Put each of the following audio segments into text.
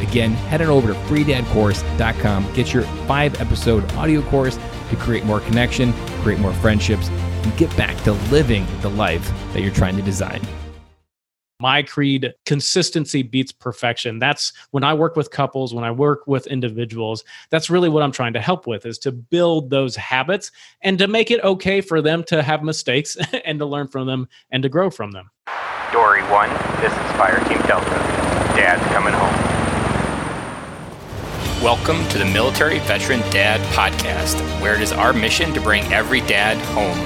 Again, head on over to freedadcourse.com, get your five episode audio course to create more connection, create more friendships, and get back to living the life that you're trying to design. My creed consistency beats perfection. That's when I work with couples, when I work with individuals, that's really what I'm trying to help with is to build those habits and to make it okay for them to have mistakes and to learn from them and to grow from them. Dory 1, this is Fire Team Delta. Dad's coming home. Welcome to the Military Veteran Dad Podcast, where it is our mission to bring every dad home.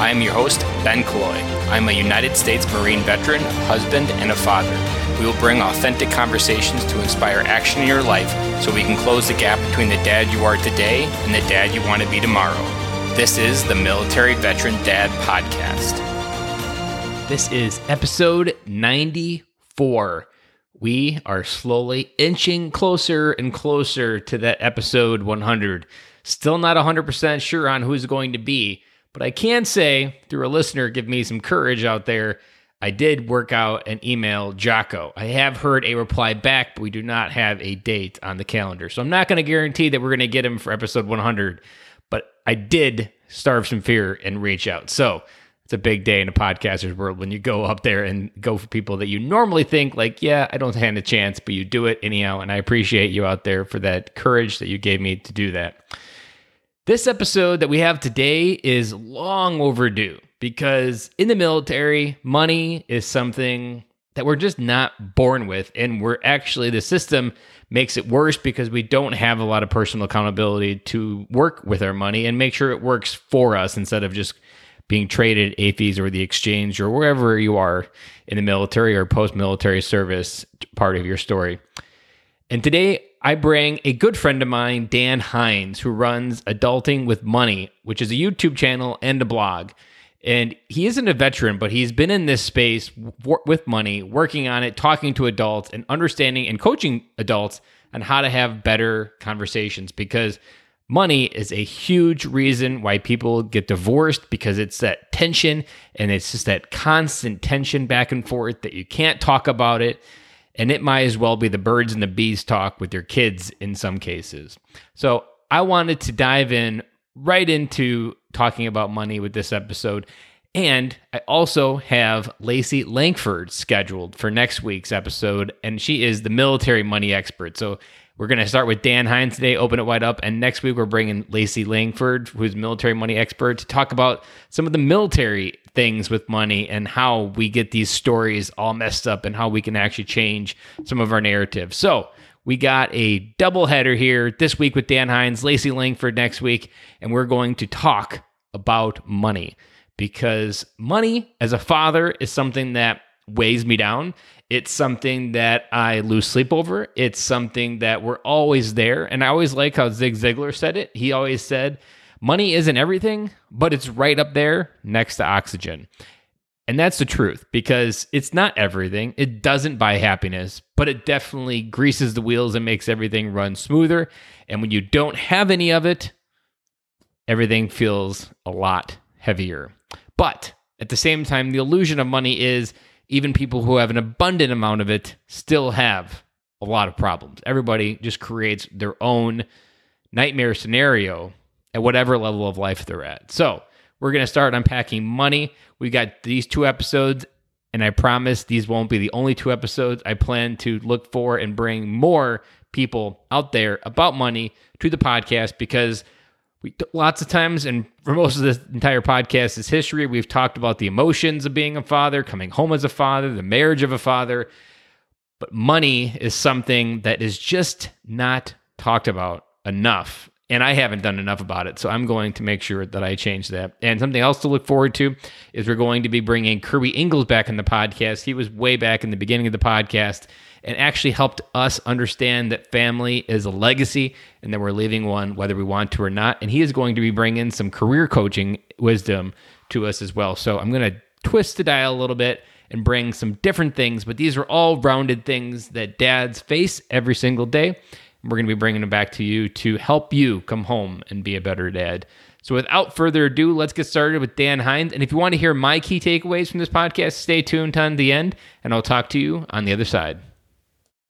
I am your host, Ben Killoy. I'm a United States Marine veteran, husband, and a father. We will bring authentic conversations to inspire action in your life so we can close the gap between the dad you are today and the dad you want to be tomorrow. This is the Military Veteran Dad Podcast. This is episode 94. We are slowly inching closer and closer to that episode 100. Still not 100% sure on who's going to be, but I can say through a listener give me some courage out there. I did work out an email Jocko. I have heard a reply back, but we do not have a date on the calendar. So I'm not going to guarantee that we're going to get him for episode 100, but I did starve some fear and reach out. So it's a big day in a podcaster's world when you go up there and go for people that you normally think like, yeah, I don't stand a chance, but you do it anyhow. And I appreciate you out there for that courage that you gave me to do that. This episode that we have today is long overdue because in the military, money is something that we're just not born with. And we're actually, the system makes it worse because we don't have a lot of personal accountability to work with our money and make sure it works for us instead of just being traded AAFES or the exchange or wherever you are in the military or post military service part of your story. And today I bring a good friend of mine, Dan Hinz, who runs Adulting with Money, which is a YouTube channel and a blog. And he isn't a veteran, but he's been in this space with money, working on it, talking to adults, and understanding and coaching adults on how to have better conversations because Money is a huge reason why people get divorced because it's that tension and it's just that constant tension back and forth that you can't talk about it. And it might as well be the birds and the bees talk with your kids in some cases. So I wanted to dive in right into talking about money with this episode. And I also have Lacey Langford scheduled for next week's episode, and she is the military money expert. So we're going to start with Dan Hinz today, open it wide up. And next week, we're bringing Lacey Langford, who's military money expert, to talk about some of the military things with money and how we get these stories all messed up and how we can actually change some of our narrative. So, we got a double header here this week with Dan Hinz, Lacey Langford next week, and we're going to talk about money because money as a father is something that weighs me down. It's something that I lose sleep over. It's something that we're always there. And I always like how Zig Ziglar said it. He always said, money isn't everything, but it's right up there next to oxygen. And that's the truth because it's not everything. It doesn't buy happiness, but it definitely greases the wheels and makes everything run smoother. And when you don't have any of it, everything feels a lot heavier. But at the same time, the illusion of money is even people who have an abundant amount of it still have a lot of problems. Everybody just creates their own nightmare scenario at whatever level of life they're at. So, we're going to start unpacking money. We got these two episodes, and I promise these won't be the only two episodes. I plan to look for and bring more people out there about money to the podcast because we lots of times and for most of this entire podcast's history we've talked about the emotions of being a father coming home as a father the marriage of a father but money is something that is just not talked about enough and I haven't done enough about it. So I'm going to make sure that I change that. And something else to look forward to is we're going to be bringing Kirby Ingles back in the podcast. He was way back in the beginning of the podcast, and actually helped us understand that family is a legacy and that we're leaving one whether we want to or not. And he is going to be bringing some career coaching wisdom to us as well. So I'm going to twist the dial a little bit and bring some different things, but these are all rounded things that dads face every single day. We're going to be bringing them back to you to help you come home and be a better dad. So, without further ado, let's get started with Dan Hinz. And if you want to hear my key takeaways from this podcast, stay tuned on the end, and I'll talk to you on the other side.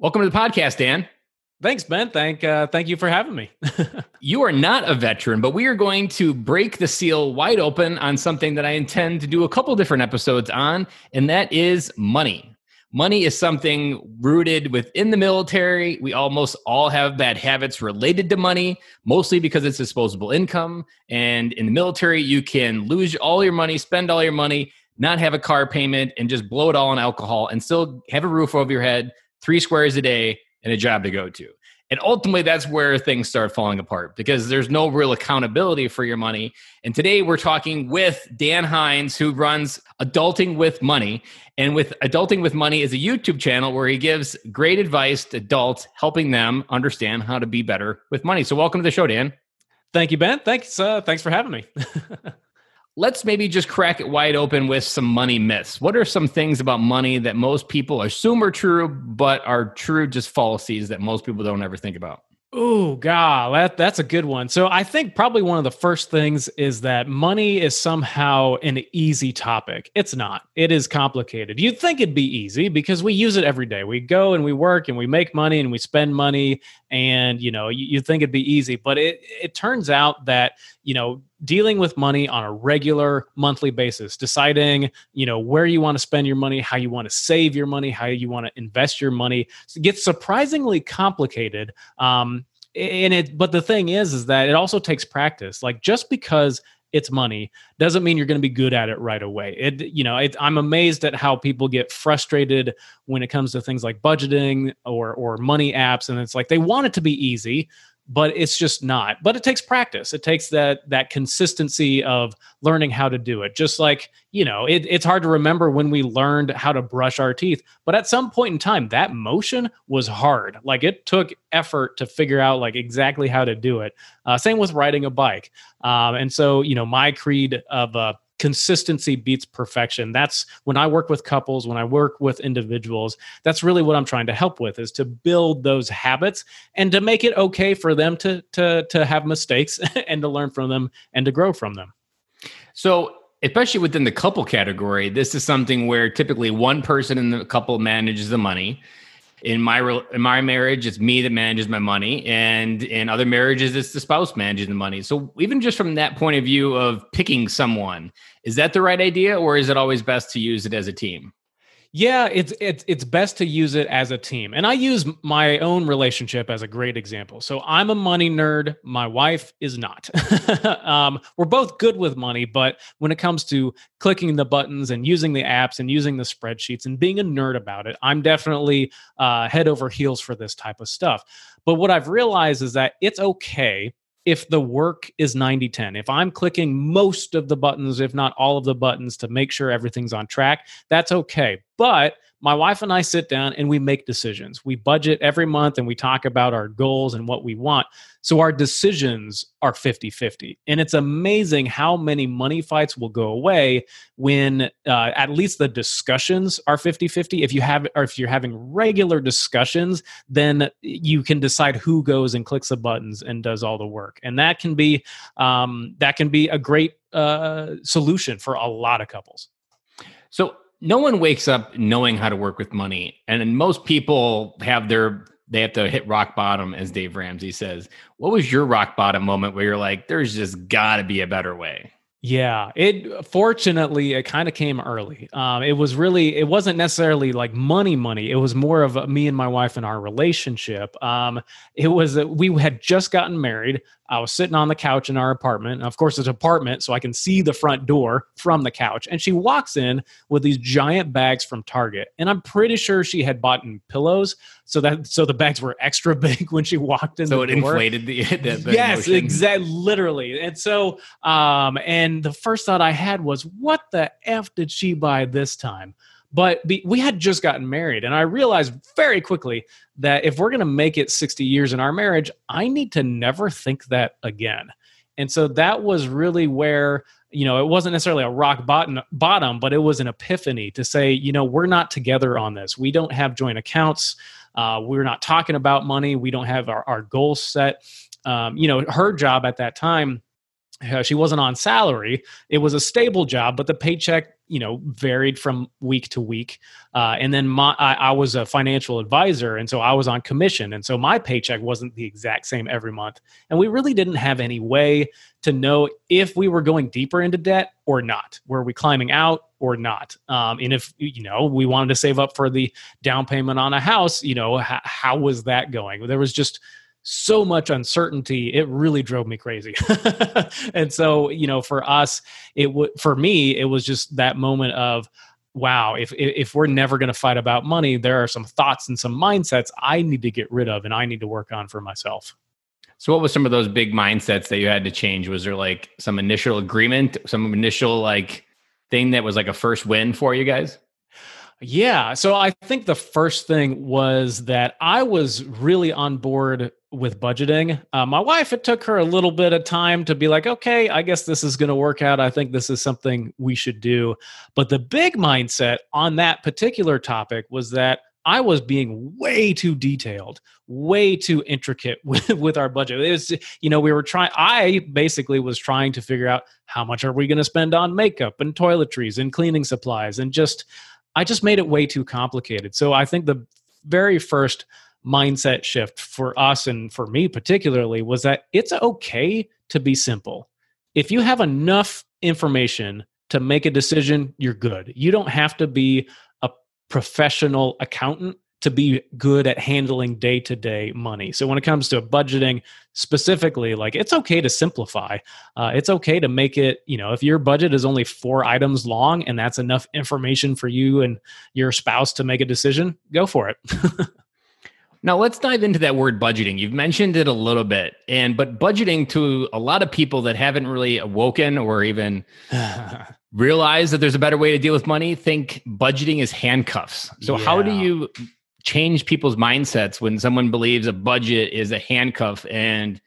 Welcome to the podcast, Dan. Thanks, Ben. Thank uh, thank you for having me. you are not a veteran, but we are going to break the seal wide open on something that I intend to do a couple different episodes on, and that is money. Money is something rooted within the military. We almost all have bad habits related to money, mostly because it's disposable income. And in the military, you can lose all your money, spend all your money, not have a car payment, and just blow it all on alcohol and still have a roof over your head, three squares a day, and a job to go to. And ultimately, that's where things start falling apart because there's no real accountability for your money. And today we're talking with Dan Hinz, who runs Adulting with Money. And with Adulting with Money is a YouTube channel where he gives great advice to adults, helping them understand how to be better with money. So, welcome to the show, Dan. Thank you, Ben. Thanks. Uh, thanks for having me. let's maybe just crack it wide open with some money myths. What are some things about money that most people assume are true, but are true just fallacies that most people don't ever think about? Oh, God, that, that's a good one. So, I think probably one of the first things is that money is somehow an easy topic. It's not, it is complicated. You'd think it'd be easy because we use it every day. We go and we work and we make money and we spend money, and you know, you, you think it'd be easy. But it, it turns out that, you know, dealing with money on a regular monthly basis deciding you know where you want to spend your money how you want to save your money how you want to invest your money it gets surprisingly complicated um, and it but the thing is is that it also takes practice. Like just because it's money doesn't mean you're going to be good at it right away. It you know it, i'm amazed at how people get frustrated when it comes to things like budgeting or or money apps and it's like they want it to be easy but it's just not but it takes practice. It takes that that consistency of learning how to do it. Just like you know it, it's hard to remember when we learned how to brush our teeth but at some point in time that motion was hard. Like it took effort to figure out like exactly how to do it. Uh, same with riding a bike. Um, and so you know my creed of uh, consistency beats perfection. That's when i work with couples when i work with individuals that's really what i'm trying to help with is to build those habits and to make it okay for them to to to have mistakes and to learn from them and to grow from them. So especially within the couple category this is something where typically one person in the couple manages the money in my in my marriage it's me that manages my money and in other marriages it's the spouse managing the money. So even just from that point of view of picking someone is that the right idea or is it always best to use it as a team yeah, it's it's it's best to use it as a team. And I use my own relationship as a great example. So I'm a money nerd, my wife is not. um, we're both good with money, but when it comes to clicking the buttons and using the apps and using the spreadsheets and being a nerd about it, I'm definitely uh, head over heels for this type of stuff. But what I've realized is that it's okay if the work is 90 10 if i'm clicking most of the buttons if not all of the buttons to make sure everything's on track that's okay. But my wife and I sit down and we make decisions. We budget every month and we talk about our goals and what we want. So our decisions are 50 50. And it's amazing how many money fights will go away when uh, at least the discussions are 50 50. If you have, or if you're having regular discussions, then you can decide who goes and clicks the buttons and does all the work. And that can be, um, that can be a great uh, solution for a lot of couples. So no one wakes up knowing how to work with money and most people have their they have to hit rock bottom as dave ramsey says what was your rock bottom moment where you're like there's just got to be a better way yeah, it fortunately it kind of came early. Um, it was really it wasn't necessarily like money, money. It was more of me and my wife and our relationship. Um, it was that we had just gotten married. I was sitting on the couch in our apartment. Of course, it's an apartment, so I can see the front door from the couch. And she walks in with these giant bags from Target, and I'm pretty sure she had bought in pillows, so that so the bags were extra big when she walked in. So it door. inflated the, the, the yes, exactly, literally. And so, um, and the first thought I had was, what the f did she buy this time? But we had just gotten married, and I realized very quickly that if we're going to make it 60 years in our marriage, I need to never think that again. And so that was really where you know it wasn't necessarily a rock bottom bottom but it was an epiphany to say you know we're not together on this. We don't have joint accounts. Uh, we're not talking about money. We don't have our, our goals set. Um, you know her job at that time uh, she wasn't on salary. It was a stable job but the paycheck you know varied from week to week. Uh, and then my I, I, was a financial advisor and so i was on commission and so my paycheck wasn't the exact same every month. And we really didn't have any way to know if we were going deeper into debt or not. Were we climbing out or not? Um, and if you know we wanted to save up for the down payment on a house you know h- how was that going? There was just so much uncertainty it really drove me crazy. And so you know for us it would for me it was just that moment of wow if if we're never going to fight about money there are some thoughts and some mindsets i need to get rid of and i need to work on for myself. So what was some of those big mindsets that you had to change? Was there like some initial agreement some initial like thing that was like a first win for you guys yeah. So I think the first thing was that I was really on board with budgeting. Uh, my wife, it took her a little bit of time to be like, okay, I guess this is going to work out. I think this is something we should do. But the big mindset on that particular topic was that I was being way too detailed, way too intricate with, with our budget. It was, you know, we were trying, I basically was trying to figure out how much are we going to spend on makeup and toiletries and cleaning supplies and just, I just made it way too complicated. So I think the very first mindset shift for us and for me particularly was that it's okay to be simple. If you have enough information to make a decision, you're good. You don't have to be a professional accountant to be good at handling day to day money. So when it comes to budgeting specifically, like it's okay to simplify. Uh, it's okay to make it, you know, if your budget is only four items long and that's enough information for you and your spouse to make a decision, go for it. Now let's dive into that word budgeting. You've mentioned it a little bit, and but budgeting to a lot of people that haven't really awoken or even realized that there's a better way to deal with money think budgeting is handcuffs. So yeah. how do you change people's mindsets when someone believes a budget is a handcuff and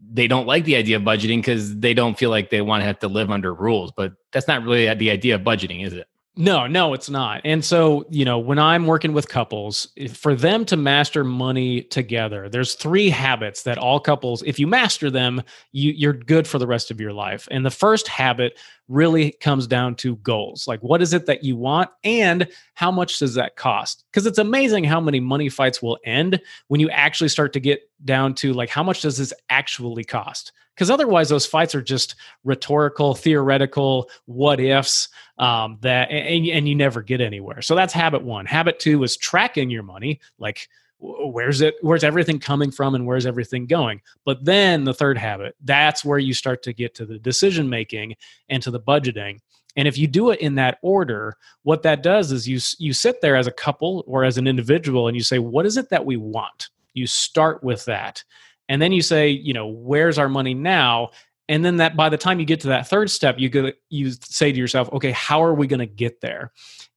they don't like the idea of budgeting because they don't feel like they want to have to live under rules. But that's not really the idea of budgeting, is it? No, no, it's not. And so, you know, when I'm working with couples, for them to master money together, there's three habits that all couples, if you master them, you, you're good for the rest of your life. And the first habit really comes down to goals. Like, what is it that you want? And how much does that cost? Because it's amazing how many money fights will end when you actually start to get down to like, how much does this actually cost? Because otherwise those fights are just rhetorical theoretical what ifs um, that and, and you never get anywhere. So that's habit one. Habit two is tracking your money like where's it where's everything coming from and where's everything going? But then the third habit that's where you start to get to the decision making and to the budgeting. And if you do it in that order what that does is you you sit there as a couple or as an individual and you say what is it that we want? You start with that and then you say you know where's our money now? And then that by the time you get to that third step you go you say to yourself okay how are we going to get there?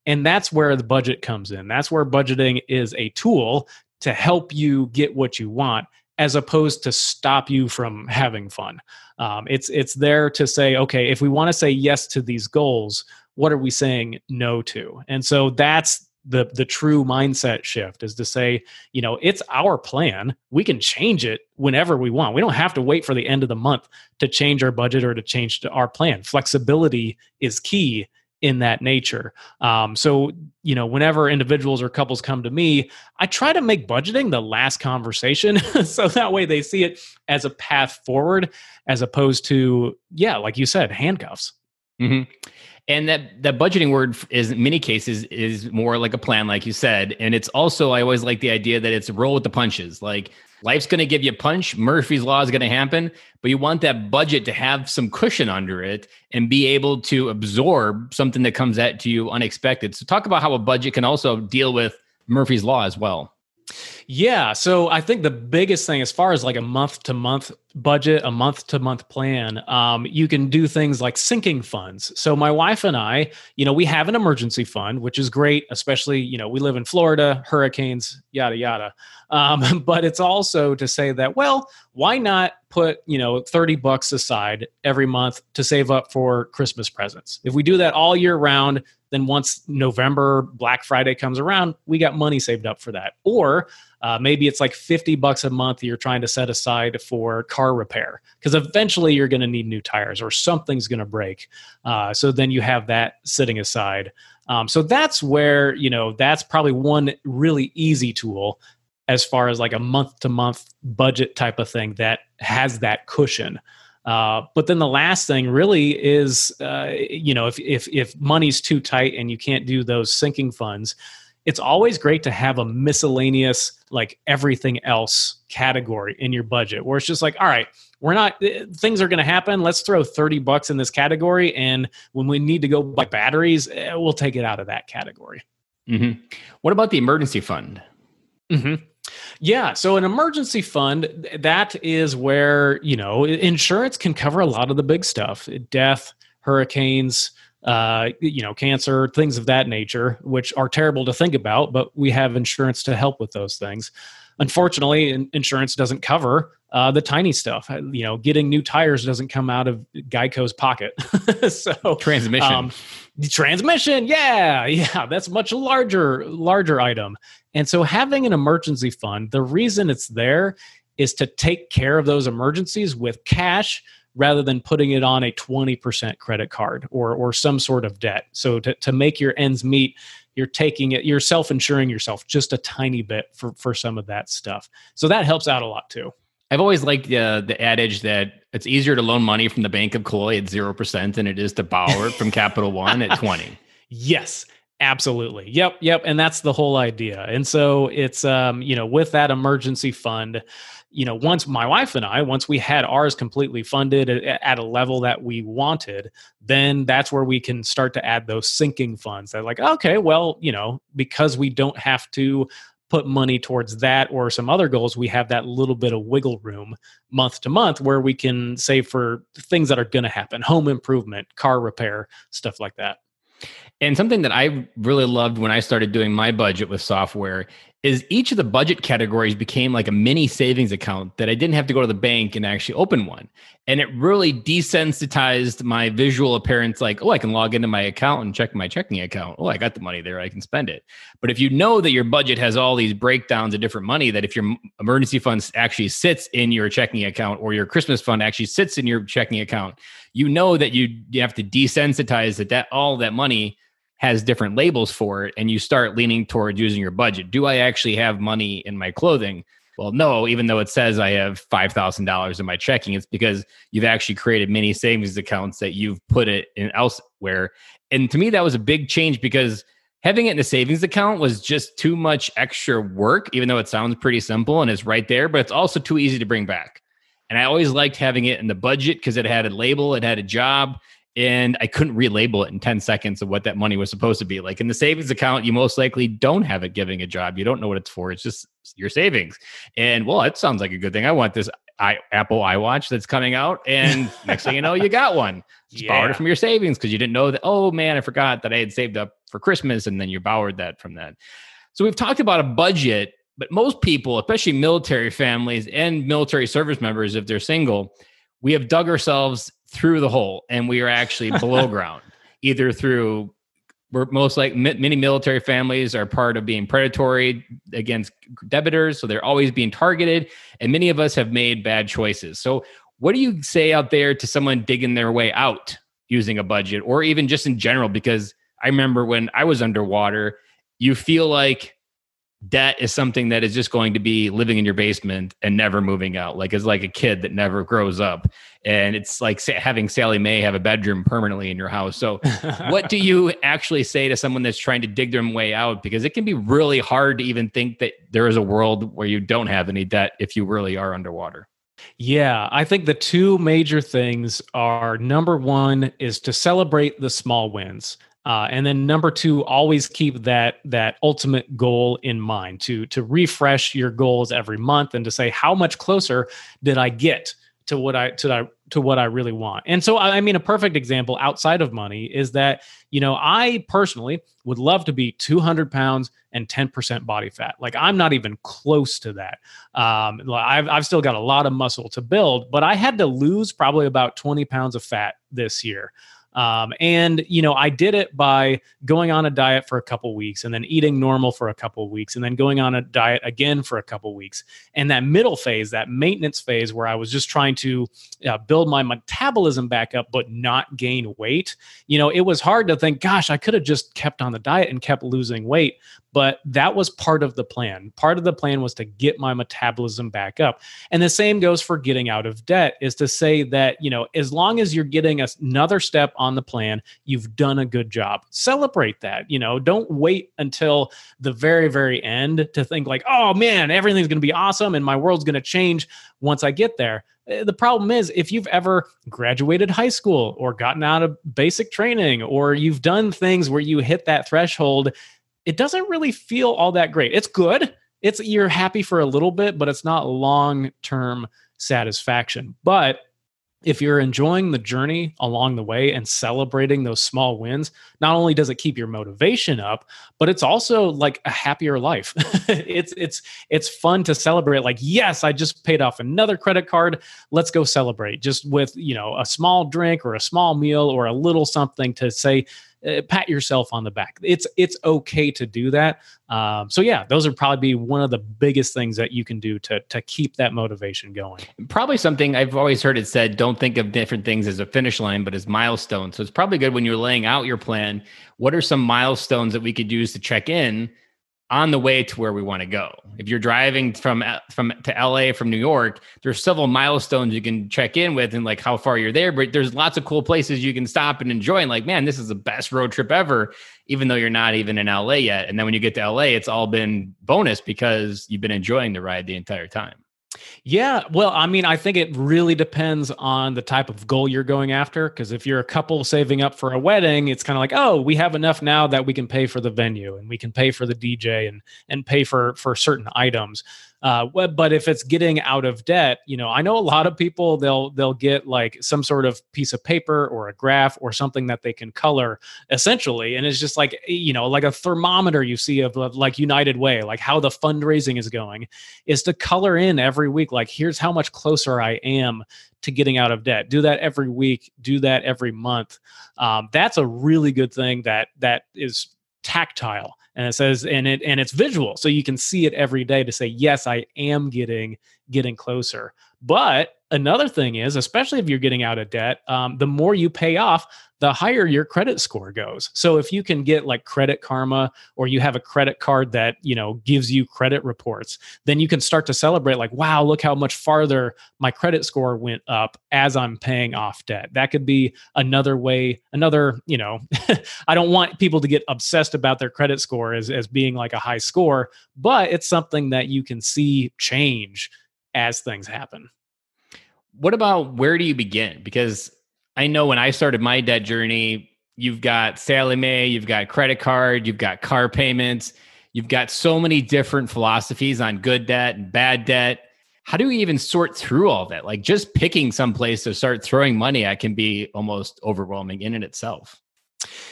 And that's where the budget comes in. That's where budgeting is a tool to help you get what you want as opposed to stop you from having fun. Um, it's it's there to say okay if we want to say yes to these goals what are we saying no to? And so that's the the true mindset shift is to say you know it's our plan. We can change it whenever we want. We don't have to wait for the end of the month to change our budget or to change our plan. Flexibility is key in that nature. Um, so you know whenever individuals or couples come to me i try to make budgeting the last conversation so that way they see it as a path forward as opposed to yeah like you said handcuffs. Mm-hmm. And that that budgeting word is in many cases is more like a plan, like you said. And it's also I always like the idea that it's roll with the punches. Like life's going to give you a punch, Murphy's law is going to happen, but you want that budget to have some cushion under it and be able to absorb something that comes at to you unexpected. So talk about how a budget can also deal with Murphy's law as well. Yeah. So I think the biggest thing, as far as like a month to month budget, a month to month plan, um, you can do things like sinking funds. So my wife and I, you know, we have an emergency fund, which is great, especially, you know, we live in Florida, hurricanes, yada, yada. Um, but it's also to say that, well, why not put, you know, 30 bucks aside every month to save up for Christmas presents? If we do that all year round, then once November Black Friday comes around, we got money saved up for that. Or uh, maybe it's like 50 bucks a month you're trying to set aside for car repair because eventually you're going to need new tires or something's going to break. Uh, so then you have that sitting aside. Um, so that's where, you know, that's probably one really easy tool as far as like a month to month budget type of thing that has that cushion. Uh, but then the last thing really is, uh, you know, if, if if money's too tight and you can't do those sinking funds, it's always great to have a miscellaneous, like everything else category in your budget, where it's just like, all right, we're not eh, things are going to happen. Let's throw thirty bucks in this category, and when we need to go buy batteries, eh, we'll take it out of that category. Mm-hmm. What about the emergency fund? Mm-hmm. Yeah. So an emergency fund, that is where, you know, insurance can cover a lot of the big stuff death, hurricanes, uh, you know, cancer, things of that nature, which are terrible to think about, but we have insurance to help with those things. Unfortunately, insurance doesn't cover uh, the tiny stuff. Uh, you know, getting new tires doesn't come out of Geico's pocket. so transmission, um, transmission, yeah, yeah, that's much larger, larger item. And so having an emergency fund, the reason it's there is to take care of those emergencies with cash rather than putting it on a 20% credit card or or some sort of debt. So to, to make your ends meet, you're taking it, you're self-insuring yourself just a tiny bit for, for some of that stuff. So that helps out a lot too. I've always liked uh, the adage that it's easier to loan money from the Bank of Killoy at 0% than it is to borrow it from Capital One at 20. Yes. Absolutely. Yep. Yep. And that's the whole idea. And so it's, um, you know, with that emergency fund, you know, once my wife and I, once we had ours completely funded at, a level that we wanted, then that's where we can start to add those sinking funds. They're like, okay, well, you know, because we don't have to put money towards that or some other goals, we have that little bit of wiggle room month to month where we can save for things that are going to happen home improvement, car repair, stuff like that. And something that I really loved when I started doing my budget with software is each of the budget categories became like a mini savings account that I didn't have to go to the bank and actually open one. And it really desensitized my visual appearance like, oh, I can log into my account and check my checking account. Oh, I got the money there. I can spend it. But if you know that your budget has all these breakdowns of different money, that if your emergency fund actually sits in your checking account or your Christmas fund actually sits in your checking account, you know that you, you have to desensitize that, that all that money has different labels for it and you start leaning towards using your budget. Do I actually have money in my clothing? Well, no, even though it says I have $5,000 in my checking, it's because you've actually created many savings accounts that you've put it in elsewhere. And to me, that was a big change because having it in a savings account was just too much extra work, even though it sounds pretty simple and it's right there, but it's also too easy to bring back. And I always liked having it in the budget because it had a label, it had a job, and I couldn't relabel it in 10 seconds of what that money was supposed to be. Like in the savings account, you most likely don't have it giving a job. You don't know what it's for. It's just your savings. And well, it sounds like a good thing. I want this I, Apple iWatch that's coming out. And next thing you know, you got one. Just yeah. borrowed it from your savings because you didn't know that, oh man, I forgot that I had saved up for Christmas. And then you borrowed that from that. So we've talked about a budget, but most people, especially military families and military service members, if they're single, we have dug ourselves through the hole and we are actually below ground, either through we're most like many military families are part of being predatory against debitors so they're always being targeted and many of us have made bad choices. So what do you say out there to someone digging their way out using a budget or even just in general? Because i remember when i was underwater you feel like debt is something that is just going to be living in your basement and never moving out. Like it's like a kid that never grows up. And it's like having Sallie Mae have a bedroom permanently in your house. So, what do you actually say to someone that's trying to dig their way out? Because it can be really hard to even think that there is a world where you don't have any debt if you really are underwater. Yeah, I think the two major things are number one is to celebrate the small wins. Uh, and then number two, always keep that that ultimate goal in mind to to refresh your goals every month and to say how much closer did I get to what I to I, to what I really want. And so I mean a perfect example outside of money is that you know I personally would love to be 200 pounds and 10% body fat. Like I'm not even close to that. Um, I've I've still got a lot of muscle to build, but I had to lose probably about 20 pounds of fat this year. Um, and you know, I did it by going on a diet for a couple weeks and then eating normal for a couple weeks and then going on a diet again for a couple weeks. And that middle phase, that maintenance phase where I was just trying to uh, build my metabolism back up but not gain weight, you know, it was hard to think, gosh, I could have just kept on the diet and kept losing weight but that was part of the plan. Part of the plan was to get my metabolism back up. And the same goes for getting out of debt is to say that, you know, as long as you're getting another step on the plan, you've done a good job. Celebrate that, you know, don't wait until the very very end to think like, "Oh man, everything's going to be awesome and my world's going to change once I get there." Eh, the problem is if you've ever graduated high school or gotten out of basic training or you've done things where you hit that threshold it doesn't really feel all that great. It's good. It's you're happy for a little bit, but it's not long-term satisfaction. But if you're enjoying the journey along the way and celebrating those small wins, not only does it keep your motivation up, but it's also like a happier life. it's it's it's fun to celebrate like yes, I just paid off another credit card. Let's go celebrate just with, you know, a small drink or a small meal or a little something to say uh, pat yourself on the back. It's it's okay to do that. Um, so yeah, those would probably be one of the biggest things that you can do to to keep that motivation going. Probably something I've always heard it said: don't think of different things as a finish line, but as milestones. So it's probably good when you're laying out your plan. What are some milestones that we could use to check in on the way to where we want to go. If you're driving from uh, from to LA from New York, there's several milestones you can check in with and like how far you're there. But there's lots of cool places you can stop and enjoy. And like, man, this is the best road trip ever, even though you're not even in LA yet. And then when you get to LA, it's all been bonus because you've been enjoying the ride the entire time. Yeah, well, I mean, I think it really depends on the type of goal you're going after. Because if you're a couple saving up for a wedding, it's kind of like, oh, we have enough now that we can pay for the venue and we can pay for the DJ and and pay for for certain items. Uh, but if it's getting out of debt, you know, I know a lot of people they'll they'll get like some sort of piece of paper or a graph or something that they can color essentially, and it's just like you know, like a thermometer you see of, of like United Way, like how the fundraising is going, is to color in every week. Like here's how much closer I am to getting out of debt. Do that every week. Do that every month. Um, that's a really good thing that that is tactile and it says and it and it's visual so you can see it every day to say yes i am getting getting closer. But another thing is especially if you're getting out of debt um, the more you pay off the higher your credit score goes. So if you can get like credit karma or you have a credit card that, you know, gives you credit reports, then you can start to celebrate like, wow, look how much farther my credit score went up as I'm paying off debt. That could be another way, another, you know, I don't want people to get obsessed about their credit score as, as being like a high score, but it's something that you can see change as things happen. What about where do you begin? Because I know when I started my debt journey, you've got Sallie Mae, you've got credit card, you've got car payments, you've got so many different philosophies on good debt and bad debt. How do we even sort through all that? Like just picking some place to start throwing money at can be almost overwhelming in and itself.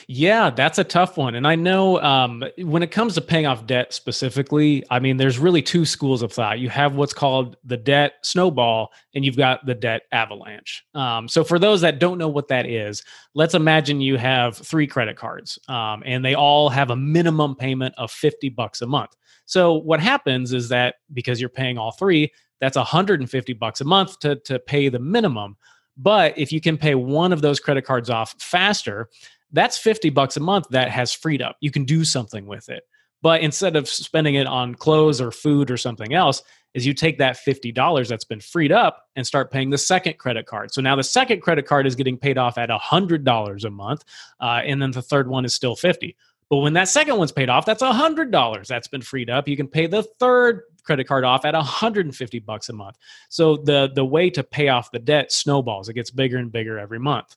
Yeah, that's a tough one. And I know um, when it comes to paying off debt specifically, I mean, there's really two schools of thought. You have what's called the debt snowball, and you've got the debt avalanche. Um, so, for those that don't know what that is, let's imagine you have three credit cards, um, and they all have a minimum payment of 50 bucks a month. So, what happens is that because you're paying all three, that's 150 bucks a month to, to pay the minimum. But if you can pay one of those credit cards off faster, that's 50 bucks a month that has freed up. You can do something with it. But instead of spending it on clothes or food or something else, is you take that $50 that's been freed up and start paying the second credit card. So now the second credit card is getting paid off at $100 a month. Uh, and then the third one is still 50 But when that second one's paid off, that's $100 that's been freed up. You can pay the third credit card off at 150 bucks a month. So the the way to pay off the debt snowballs. It gets bigger and bigger every month.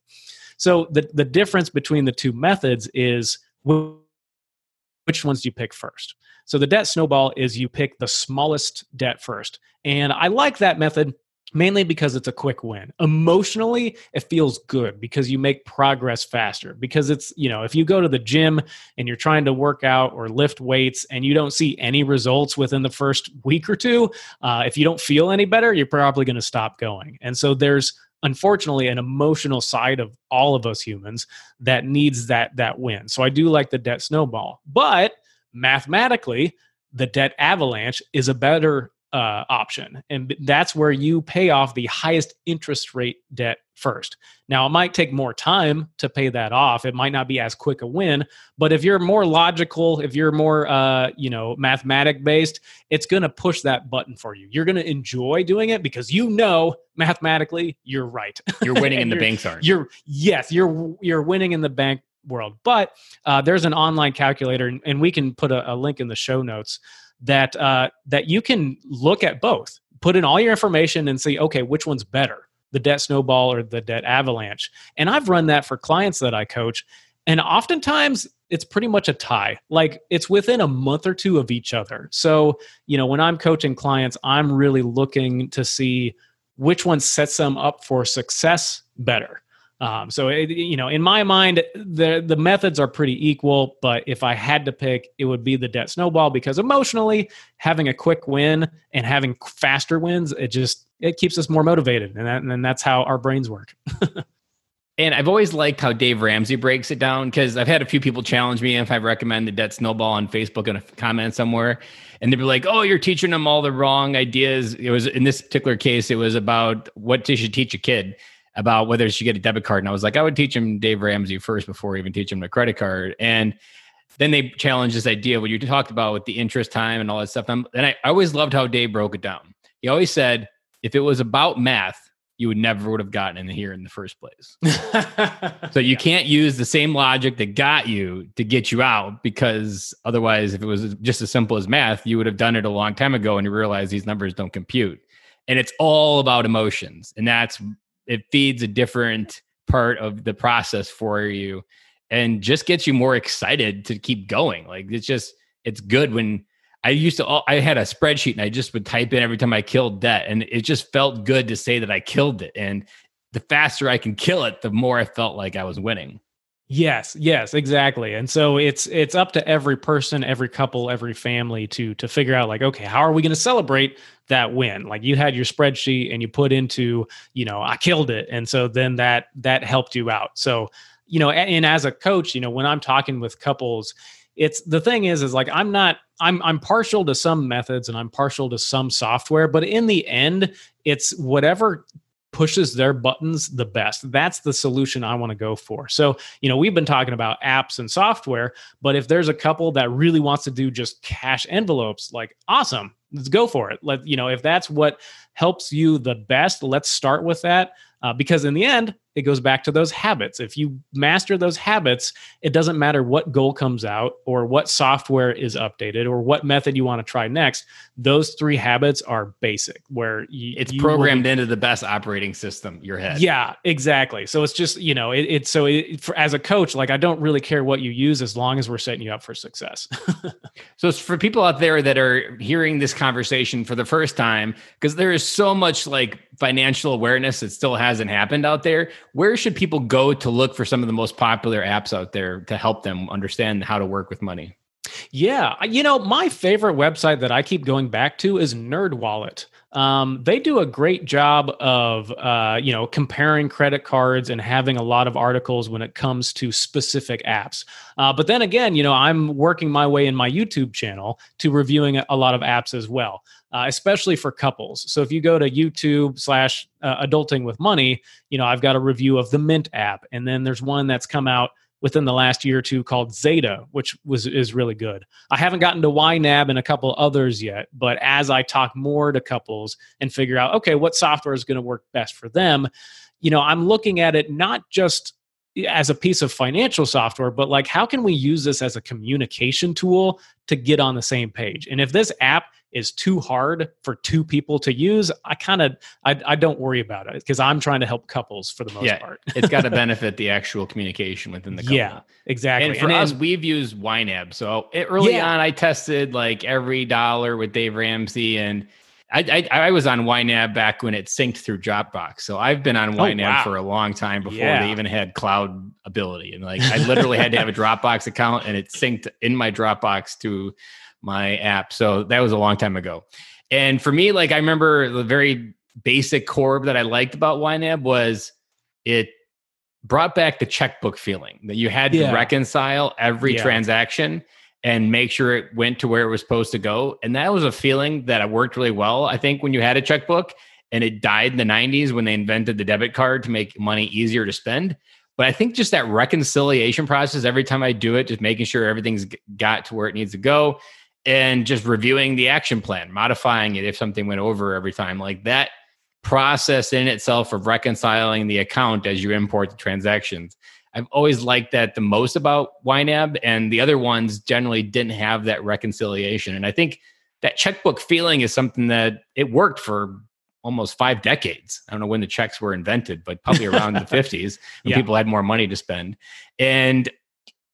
So the the difference between the two methods is which ones do you pick first? So the debt snowball is you pick the smallest debt first. And I like that method mainly because it's a quick win. Emotionally, it feels good because you make progress faster. Because it's, you know, if you go to the gym and you're trying to work out or lift weights and you don't see any results within the first week or two, uh, if you don't feel any better, you're probably going to stop going. And so there's unfortunately an emotional side of all of us humans that needs that that win. So I do like the debt snowball. But mathematically, the debt avalanche is a better uh, option. And that's where you pay off the highest interest rate debt first. Now, it might take more time to pay that off. It might not be as quick a win, but if you're more logical, if you're more, uh, you know, mathematic based, it's going to push that button for you. You're going to enjoy doing it because you know mathematically you're right. You're winning and the banks aren't. You're yes, you're you're winning in the bank world. But uh, there's an online calculator, and, and we can put a, a link in the show notes that uh, that you can look at both, put in all your information, and see, okay, which one's better, the debt snowball or the debt avalanche? And I've run that for clients that I coach, and oftentimes it's pretty much a tie. Like it's within a month or two of each other. So you know, when I'm coaching clients, I'm really looking to see which one sets them up for success better. Um, so it, you know, in my mind, the the methods are pretty equal. But if I had to pick, it would be the debt snowball because emotionally, having a quick win and having faster wins, it just it keeps us more motivated, and that, and that's how our brains work. and I've always liked how Dave Ramsey breaks it down because I've had a few people challenge me if I recommend the debt snowball on Facebook in a comment somewhere, and they'd be like, "Oh, you're teaching them all the wrong ideas." It was in this particular case, it was about what you should teach a kid about whether she get a debit card. And I was like, I would teach him Dave Ramsey first before even teach him the credit card. And then they challenged this idea what you talked about with the interest time and all that stuff. and I, I always loved how Dave broke it down. He always said, if it was about math, you would never would have gotten in here in the first place. so you yeah. can't use the same logic that got you to get you out because otherwise, if it was just as simple as math, you would have done it a long time ago and you realize these numbers don't compute. And it's all about emotions. And that's it feeds a different part of the process for you and just gets you more excited to keep going. Like it's just it's good when I used to I had a spreadsheet and I just would type in every time I killed debt and it just felt good to say that I killed it and the faster I can kill it the more I felt like I was winning. Yes, yes, exactly. And so it's it's up to every person, every couple, every family to to figure out like, okay, how are we going to celebrate that win? Like you had your spreadsheet and you put into, you know, I killed it, and so then that that helped you out. So, you know, and as a coach, you know, when I'm talking with couples, it's the thing is is like I'm not I'm I'm partial to some methods and I'm partial to some software, but in the end, it's whatever pushes their buttons the best. That's the solution I want to go for. So, you know, we've been talking about apps and software, but if there's a couple that really wants to do just cash envelopes, like awesome, let's go for it. Let you know, if that's what helps you the best, let's start with that. Uh, because in the end, it goes back to those habits. If you master those habits, it doesn't matter what goal comes out or what software is updated or what method you want to try next. Those three habits are basic, where you, it's programmed will, into the best operating system, your head. Yeah, exactly. So it's just you know, it, it's so it, for, as a coach, like I don't really care what you use as long as we're setting you up for success. so it's for people out there that are hearing this conversation for the first time, because there is so much like financial awareness that still hasn't happened out there where should people go to look for some of the most popular apps out there to help them understand how to work with money? Yeah, you know, my favorite website that I keep going back to is NerdWallet. Um, they do a great job of uh, you know comparing credit cards and having a lot of articles when it comes to specific apps. Uh, but then again, you know, I'm working my way in my YouTube channel to reviewing a lot of apps as well uh, especially for couples. So if you go to YouTube slash uh, adulting with money, you know, I've got a review of the Mint app. And then there's one that's come out within the last year or two called Zeta, which was is really good. I haven't gotten to YNAB and a couple others yet, but as I talk more to couples and figure out, okay, what software is going to work best for them, you know, I'm looking at it not just as a piece of financial software, but like how can we use this as a communication tool to get on the same page? And if this app is too hard for two people to use, I kind of I, I don't worry about it because I'm trying to help couples for the most yeah, part. it's got to benefit the actual communication within the couple. Yeah, exactly. And for And- us, and- we've used YNAB. So it, early Yeah. on, I tested like every dollar with Dave Ramsey, and I, I I was on YNAB back when it synced through Dropbox. So I've been on Oh, YNAB wow. for a long time before Yeah. they even had cloud ability. And like I literally had to have a Dropbox account, and it synced in my Dropbox to my app. So that was a long time ago. And for me, like I remember the very basic core that I liked about YNAB was it brought back the checkbook feeling that you had to reconcile every Yeah. transaction and make sure it went to where it was supposed to go. And that was a feeling that worked really well. I think when you had a checkbook and it died in the 90s when they invented the debit card to make money easier to spend. But I think just that reconciliation process, every time I do it, just making sure everything's got to where it needs to go and just reviewing the action plan, modifying it if something went over every time, like that process in itself of reconciling the account as you import the transactions. I've always liked that the most about YNAB, and the other ones generally didn't have that reconciliation. And I think that checkbook feeling is something that it worked for almost five decades. I don't know when the checks were invented, but probably around the 50s when Yeah. people had more money to spend. And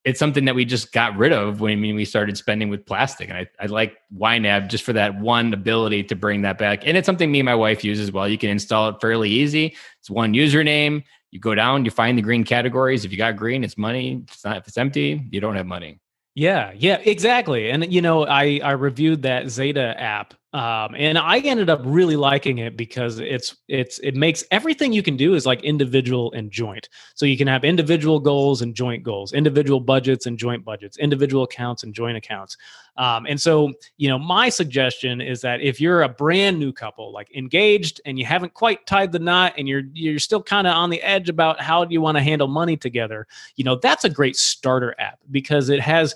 it's something that we just got rid of when I mean, we started spending with plastic. And I, I like YNAB just for that one ability to bring that back. And it's something me and my wife use as well. You can install it fairly easy. It's one username. You go down, you find the green categories. If you got green, it's money. If it's not, if it's empty, you don't have money. Yeah, yeah, exactly. And you know, I I reviewed that Zeta app, um, and I ended up really liking it because it's it's it makes everything you can do is like individual and joint. So you can have individual goals and joint goals, individual budgets and joint budgets, individual accounts and joint accounts. Um, and so, you know, my suggestion is that if you're a brand new couple, like engaged, and you haven't quite tied the knot, and you're you're still kind of on the edge about how do you want to handle money together, you know, that's a great starter app because it has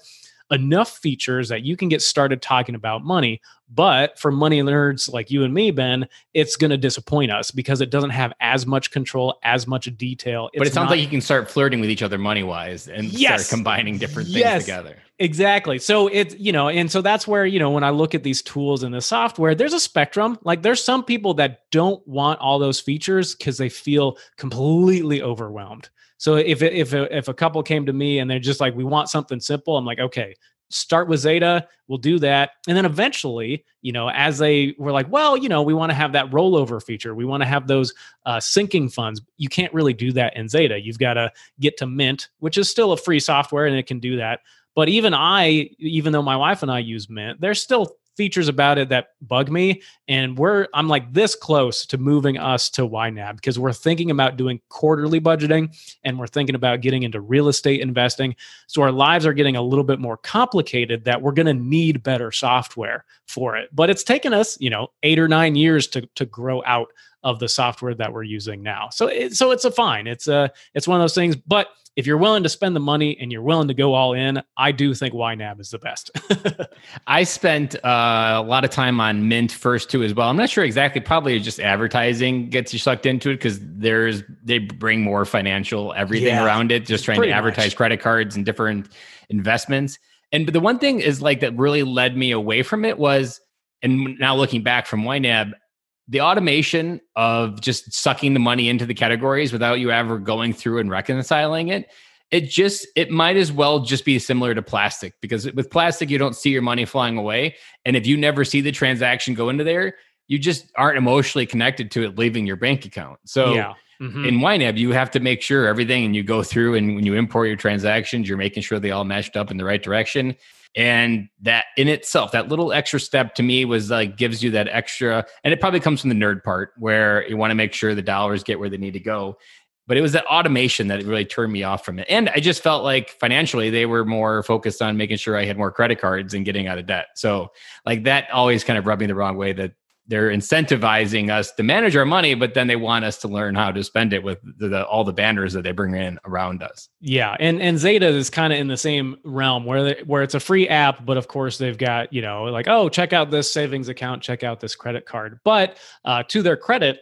enough features that you can get started talking about money. But for money nerds like you and me, Ben, it's going to disappoint us because it doesn't have as much control, as much detail. but it sounds not- like you can start flirting with each other money wise and Yes. start combining different things Yes. together. Exactly. So it's, you know, and so that's where, you know, when I look at these tools and the software, there's a spectrum. Like there's some people that don't want all those features because they feel completely overwhelmed. So if if if a couple came to me and they're just like, we want something simple, I'm like, okay, start with Zeta, we'll do that. And then eventually, you know, as they were like, well, you know, we want to have that rollover feature. We want to have those uh, syncing funds. You can't really do that in Zeta. You've got to get to Mint, which is still a free software and it can do that. But even I, even though my wife and I use Mint, there's still features about it that bug me. And we're I'm like this close to moving us to YNAB because we're thinking about doing quarterly budgeting and we're thinking about getting into real estate investing. So our lives are getting a little bit more complicated that we're going to need better software for it. But it's taken us, you know, eight or nine years to to grow out of the software that we're using now. So it, so it's a fine. It's a it's one of those things. But if you're willing to spend the money and you're willing to go all in, I do think YNAB is the best. I spent uh, a lot of time on Mint first too as well. I'm not sure exactly. Probably just advertising gets you sucked into it because there's they bring more financial everything Yeah. around it. Just trying to advertise much. credit cards and different investments. And but the one thing is like that really led me away from it was, and now looking back from YNAB, the automation of just sucking the money into the categories without you ever going through and reconciling it it just it might as well just be similar to plastic because with plastic you don't see your money flying away and if you never see the transaction go into there you just aren't emotionally connected to it leaving your bank account so yeah. Mhm. in YNAB, you have to make sure everything and you go through and when you import your transactions, you're making sure they all matched up in the right direction. And that in itself, that little extra step to me was like gives you that extra, and it probably comes from the nerd part where you want to make sure the dollars get where they need to go. But it was that automation that really turned me off from it. And I just felt like financially they were more focused on making sure I had more credit cards and getting out of debt. So like that always kind of rubbed me the wrong way that they're incentivizing us to manage our money, but then they want us to learn how to spend it with the, the, all the banners that they bring in around us. Yeah, and and Zeta is kind of in the same realm where they, where it's a free app, but of course they've got you know like oh check out this savings account, check out this credit card. But uh, to their credit,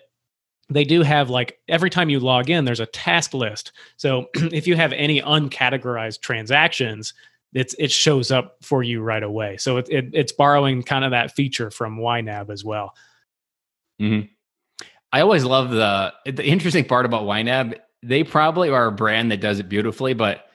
they do have like every time you log in, there's a task list. So if you have any uncategorized transactions, it's it shows up for you right away. So it, it it's borrowing kind of that feature from YNAB as well. Mm-hmm. I always love the the interesting part about YNAB. They probably are a brand that does it beautifully, but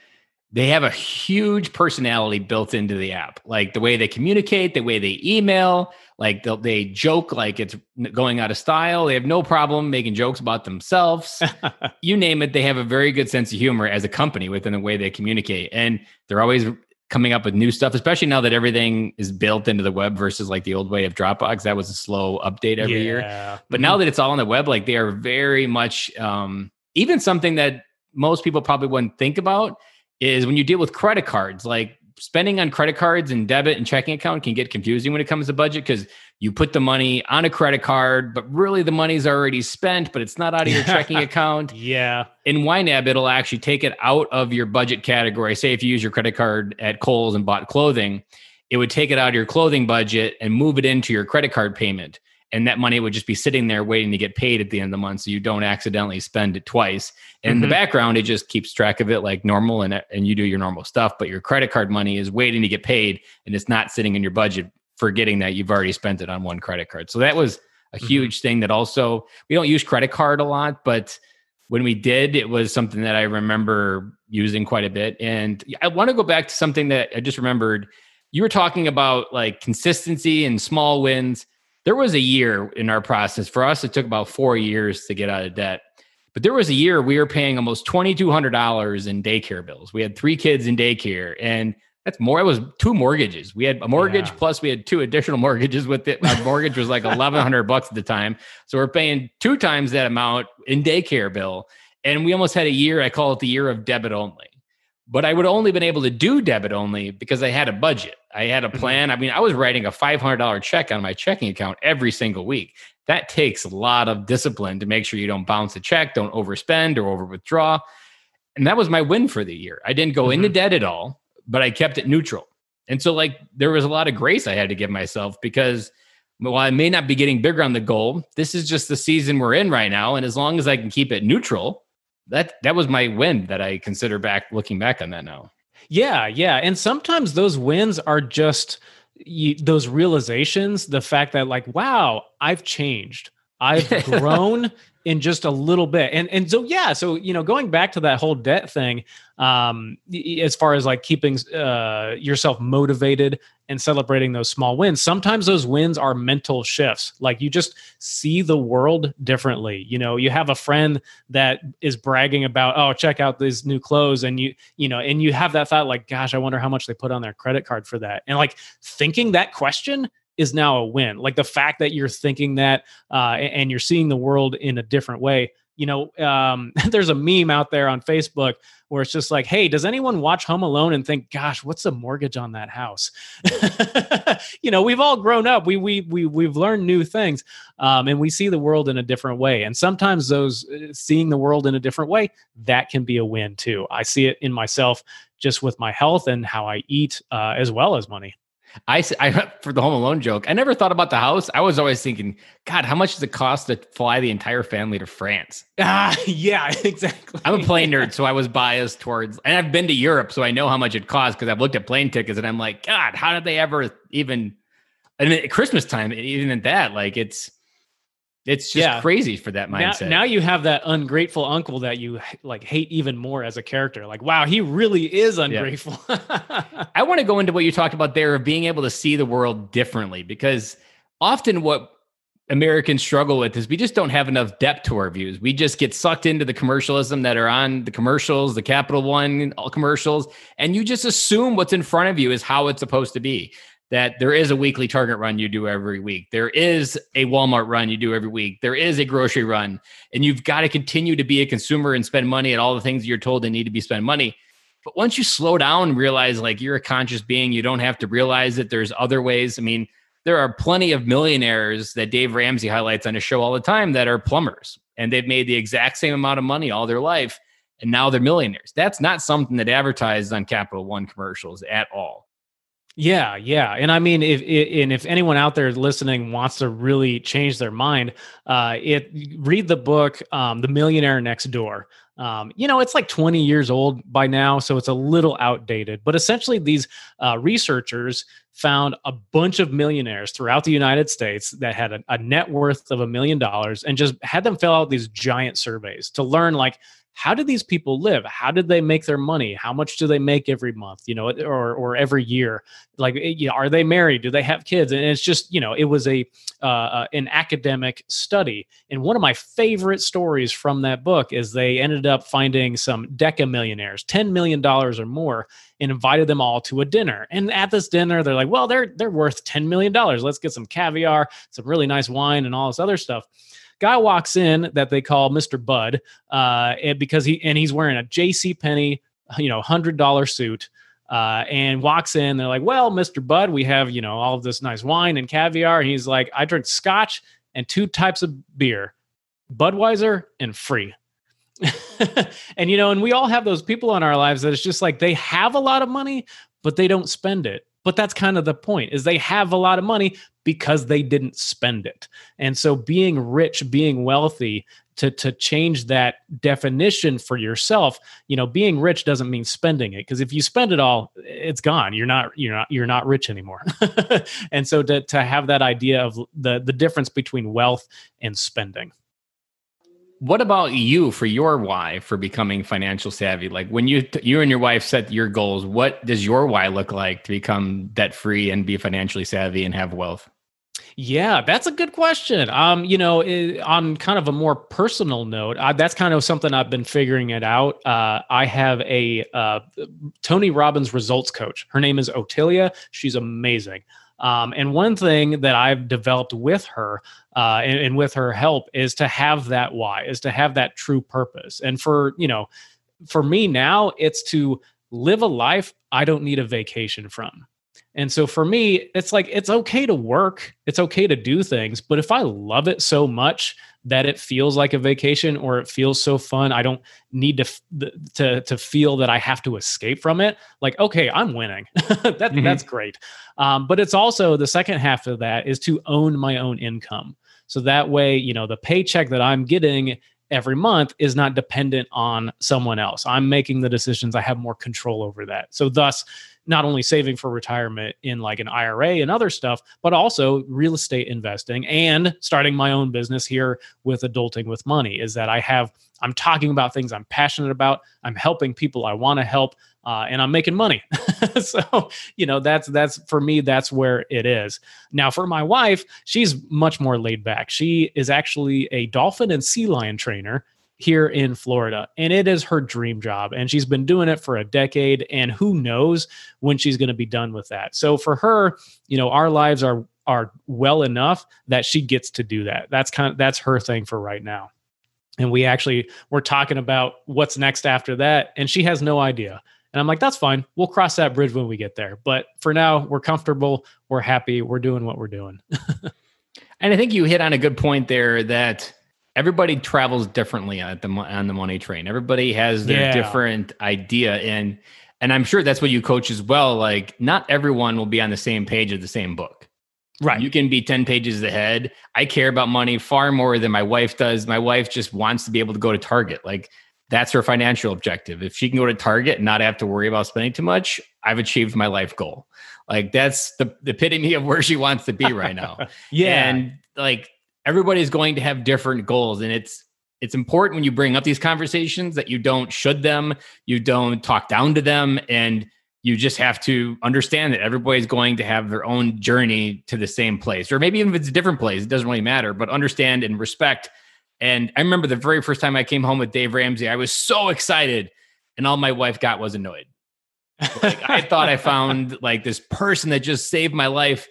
they have a huge personality built into the app. Like the way they communicate, the way they email, like they joke like it's going out of style. They have no problem making jokes about themselves. you name it, they have a very good sense of humor as a company within the way they communicate. And they're always coming up with new stuff, especially now that everything is built into the web versus like the old way of Dropbox. That was a slow update every yeah. year. But mm-hmm. now that it's all on the web, like they are very much um, even something that most people probably wouldn't think about is when you deal with credit cards, like spending on credit cards and debit and checking account can get confusing when it comes to budget because you put the money on a credit card, but really the money's already spent, but it's not out of your checking account. Yeah. In YNAB, it'll actually take it out of your budget category. Say if you use your credit card at Kohl's and bought clothing, it would take it out of your clothing budget and move it into your credit card payment and that money would just be sitting there waiting to get paid at the end of the month so you don't accidentally spend it twice. And mm-hmm. the background it just keeps track of it like normal and and you do your normal stuff but your credit card money is waiting to get paid and it's not sitting in your budget forgetting that you've already spent it on one credit card. So that was a mm-hmm. huge thing that also we don't use credit card a lot but when we did it was something that i remember using quite a bit. And i want to go back to something that i just remembered. You were talking about like consistency and small wins there was a year in our process for us it took about four years to get out of debt but there was a year we were paying almost $2200 in daycare bills. We had three kids in daycare and that's more it was two mortgages. We had a mortgage yeah. plus we had two additional mortgages with it. Our mortgage was like 1100 bucks at the time. So we're paying two times that amount in daycare bill and we almost had a year i call it the year of debit only but I would only been able to do debit only because I had a budget. I had a mm-hmm. plan. I mean, I was writing a $500 check on my checking account every single week. That takes a lot of discipline to make sure you don't bounce a check, don't overspend or over withdraw. And that was my win for the year. I didn't go mm-hmm. into debt at all, but I kept it neutral. And so, like, there was a lot of grace I had to give myself because while I may not be getting bigger on the goal, this is just the season we're in right now. And as long as I can keep it neutral, that that was my win that I consider back looking back on that now. Yeah, yeah, and sometimes those wins are just you, those realizations. The fact that like, wow, I've changed. I've grown in just a little bit. And and so yeah, so you know, going back to that whole debt thing, um, as far as like keeping uh, yourself motivated and celebrating those small wins, sometimes those wins are mental shifts. Like you just see the world differently. You know, you have a friend that is bragging about, oh, check out these new clothes, and you you know, and you have that thought like, gosh, I wonder how much they put on their credit card for that, and like thinking that question is now a win. Like the fact that you're thinking that uh, and you're seeing the world in a different way. You know, um, there's a meme out there on Facebook where it's just like, "Hey, does anyone watch Home Alone and think, gosh, what's the mortgage on that house?" you know, we've all grown up. We we we we've learned new things, um, and we see the world in a different way. And sometimes those uh, seeing the world in a different way that can be a win too. I see it in myself just with my health and how I eat, uh, as well as money. I, I for the Home Alone joke, I never thought about the house. I was always thinking, God, how much does it cost to fly the entire family to France? Ah, yeah, exactly. I'm a plane nerd, so I was biased towards, and I've been to Europe, so I know how much it costs because I've looked at plane tickets, and I'm like, God, how did they ever even? And at Christmas time, even at that, like it's it's just yeah. crazy for that mindset. Now, now, you have that ungrateful uncle that you like hate even more as a character. Like, wow, he really is ungrateful. Yeah. I want to go into what you talked about there of being able to see the world differently because often what Americans struggle with is we just don't have enough depth to our views. We just get sucked into the commercialism that are on the commercials, the Capital One commercials, and you just assume what's in front of you is how it's supposed to be that there is a weekly Target run you do every week. There is a Walmart run you do every week. There is a grocery run. And you've got to continue to be a consumer and spend money at all the things you're told they need to be spent money. But once you slow down and realize like you're a conscious being, you don't have to realize that there's other ways. I mean, there are plenty of millionaires that Dave Ramsey highlights on his show all the time that are plumbers and they've made the exact same amount of money all their life and now they're millionaires. That's not something that advertised on Capital One commercials at all. Yeah, yeah, and I mean, if and if anyone out there listening wants to really change their mind, uh, it read the book um, "The Millionaire Next Door." Um, you know, it's like 20 years old by now, so it's a little outdated. But essentially, these uh, researchers found a bunch of millionaires throughout the United States that had a, a net worth of a million dollars and just had them fill out these giant surveys to learn, like, how did these people live? How did they make their money? How much do they make every month you know or or every year? Like eh, you know, are they married? Do they have kids? And it's just you know it was a uh, uh, an academic study. And one of my favorite stories from that book is they ended up finding some deca millionaires 10 million dollars or more and invited them all to a dinner. And at this dinner they're like well they're they're worth 10 million dollars. Let's get some caviar some really nice wine and all this other stuff Guy walks in that they call Mr. Bud, uh, and because he and he's wearing a J.C. Penney, you know, hundred dollar suit. Uh, and walks in. They're like, "Well, Mr. Bud, we have you know all of this nice wine and caviar." And he's like, "I drink Scotch and two types of beer, Budweiser and free." and you know, and we all have those people in our lives that it's just like they have a lot of money, but they don't spend it but that's kind of the point is they have a lot of money because they didn't spend it and so being rich being wealthy to to change that definition for yourself you know being rich doesn't mean spending it because if you spend it all it's gone you're not you're not you're not rich anymore and so to to have that idea of the the difference between wealth and spending what about you for your why for becoming financial savvy? Like when you you and your wife set your goals, what does your why look like to become debt free and be financially savvy and have wealth? Yeah, that's a good question. Um, you know, it, on kind of a more personal note, I, that's kind of something I've been figuring it out. Uh, I have a uh, Tony Robbins results coach. Her name is Otilia. She's amazing. Um, and one thing that I've developed with her uh, and, and with her help is to have that why, is to have that true purpose. And for, you know, for me now, it's to live a life I don't need a vacation from. And so for me, it's like it's okay to work, it's okay to do things, but if I love it so much that it feels like a vacation or it feels so fun, I don't need to to to feel that I have to escape from it. Like, okay, I'm winning. that, mm-hmm. That's great. Um, but it's also the second half of that is to own my own income. So that way, you know, the paycheck that I'm getting every month is not dependent on someone else. I'm making the decisions. I have more control over that. So thus not only saving for retirement in like an IRA and other stuff, but also real estate investing and starting my own business here with adulting with money is that I have I'm talking about things I'm passionate about. I'm helping people I want to help, uh, and I'm making money. so you know that's that's for me that's where it is. Now for my wife, she's much more laid back. She is actually a dolphin and sea lion trainer here in Florida. And it is her dream job. And she's been doing it for a decade. And who knows when she's going to be done with that. So for her, you know, our lives are are well enough that she gets to do that. That's kind of that's her thing for right now. And we actually we're talking about what's next after that. And she has no idea. And I'm like, that's fine. We'll cross that bridge when we get there. But for now, we're comfortable. We're happy. We're doing what we're doing. and I think you hit on a good point there that everybody travels differently at the on the money train. Everybody has their yeah. different idea and and I'm sure that's what you coach as well. Like not everyone will be on the same page of the same book. Right. You can be 10 pages ahead. I care about money far more than my wife does. My wife just wants to be able to go to Target. Like that's her financial objective. If she can go to Target and not have to worry about spending too much, I've achieved my life goal. Like that's the, the epitome of where she wants to be right now. yeah. And like everybody's going to have different goals and it's it's important when you bring up these conversations that you don't should them, you don't talk down to them and you just have to understand that everybody's going to have their own journey to the same place or maybe even if it's a different place it doesn't really matter but understand and respect and i remember the very first time i came home with dave ramsey i was so excited and all my wife got was annoyed like i thought i found like this person that just saved my life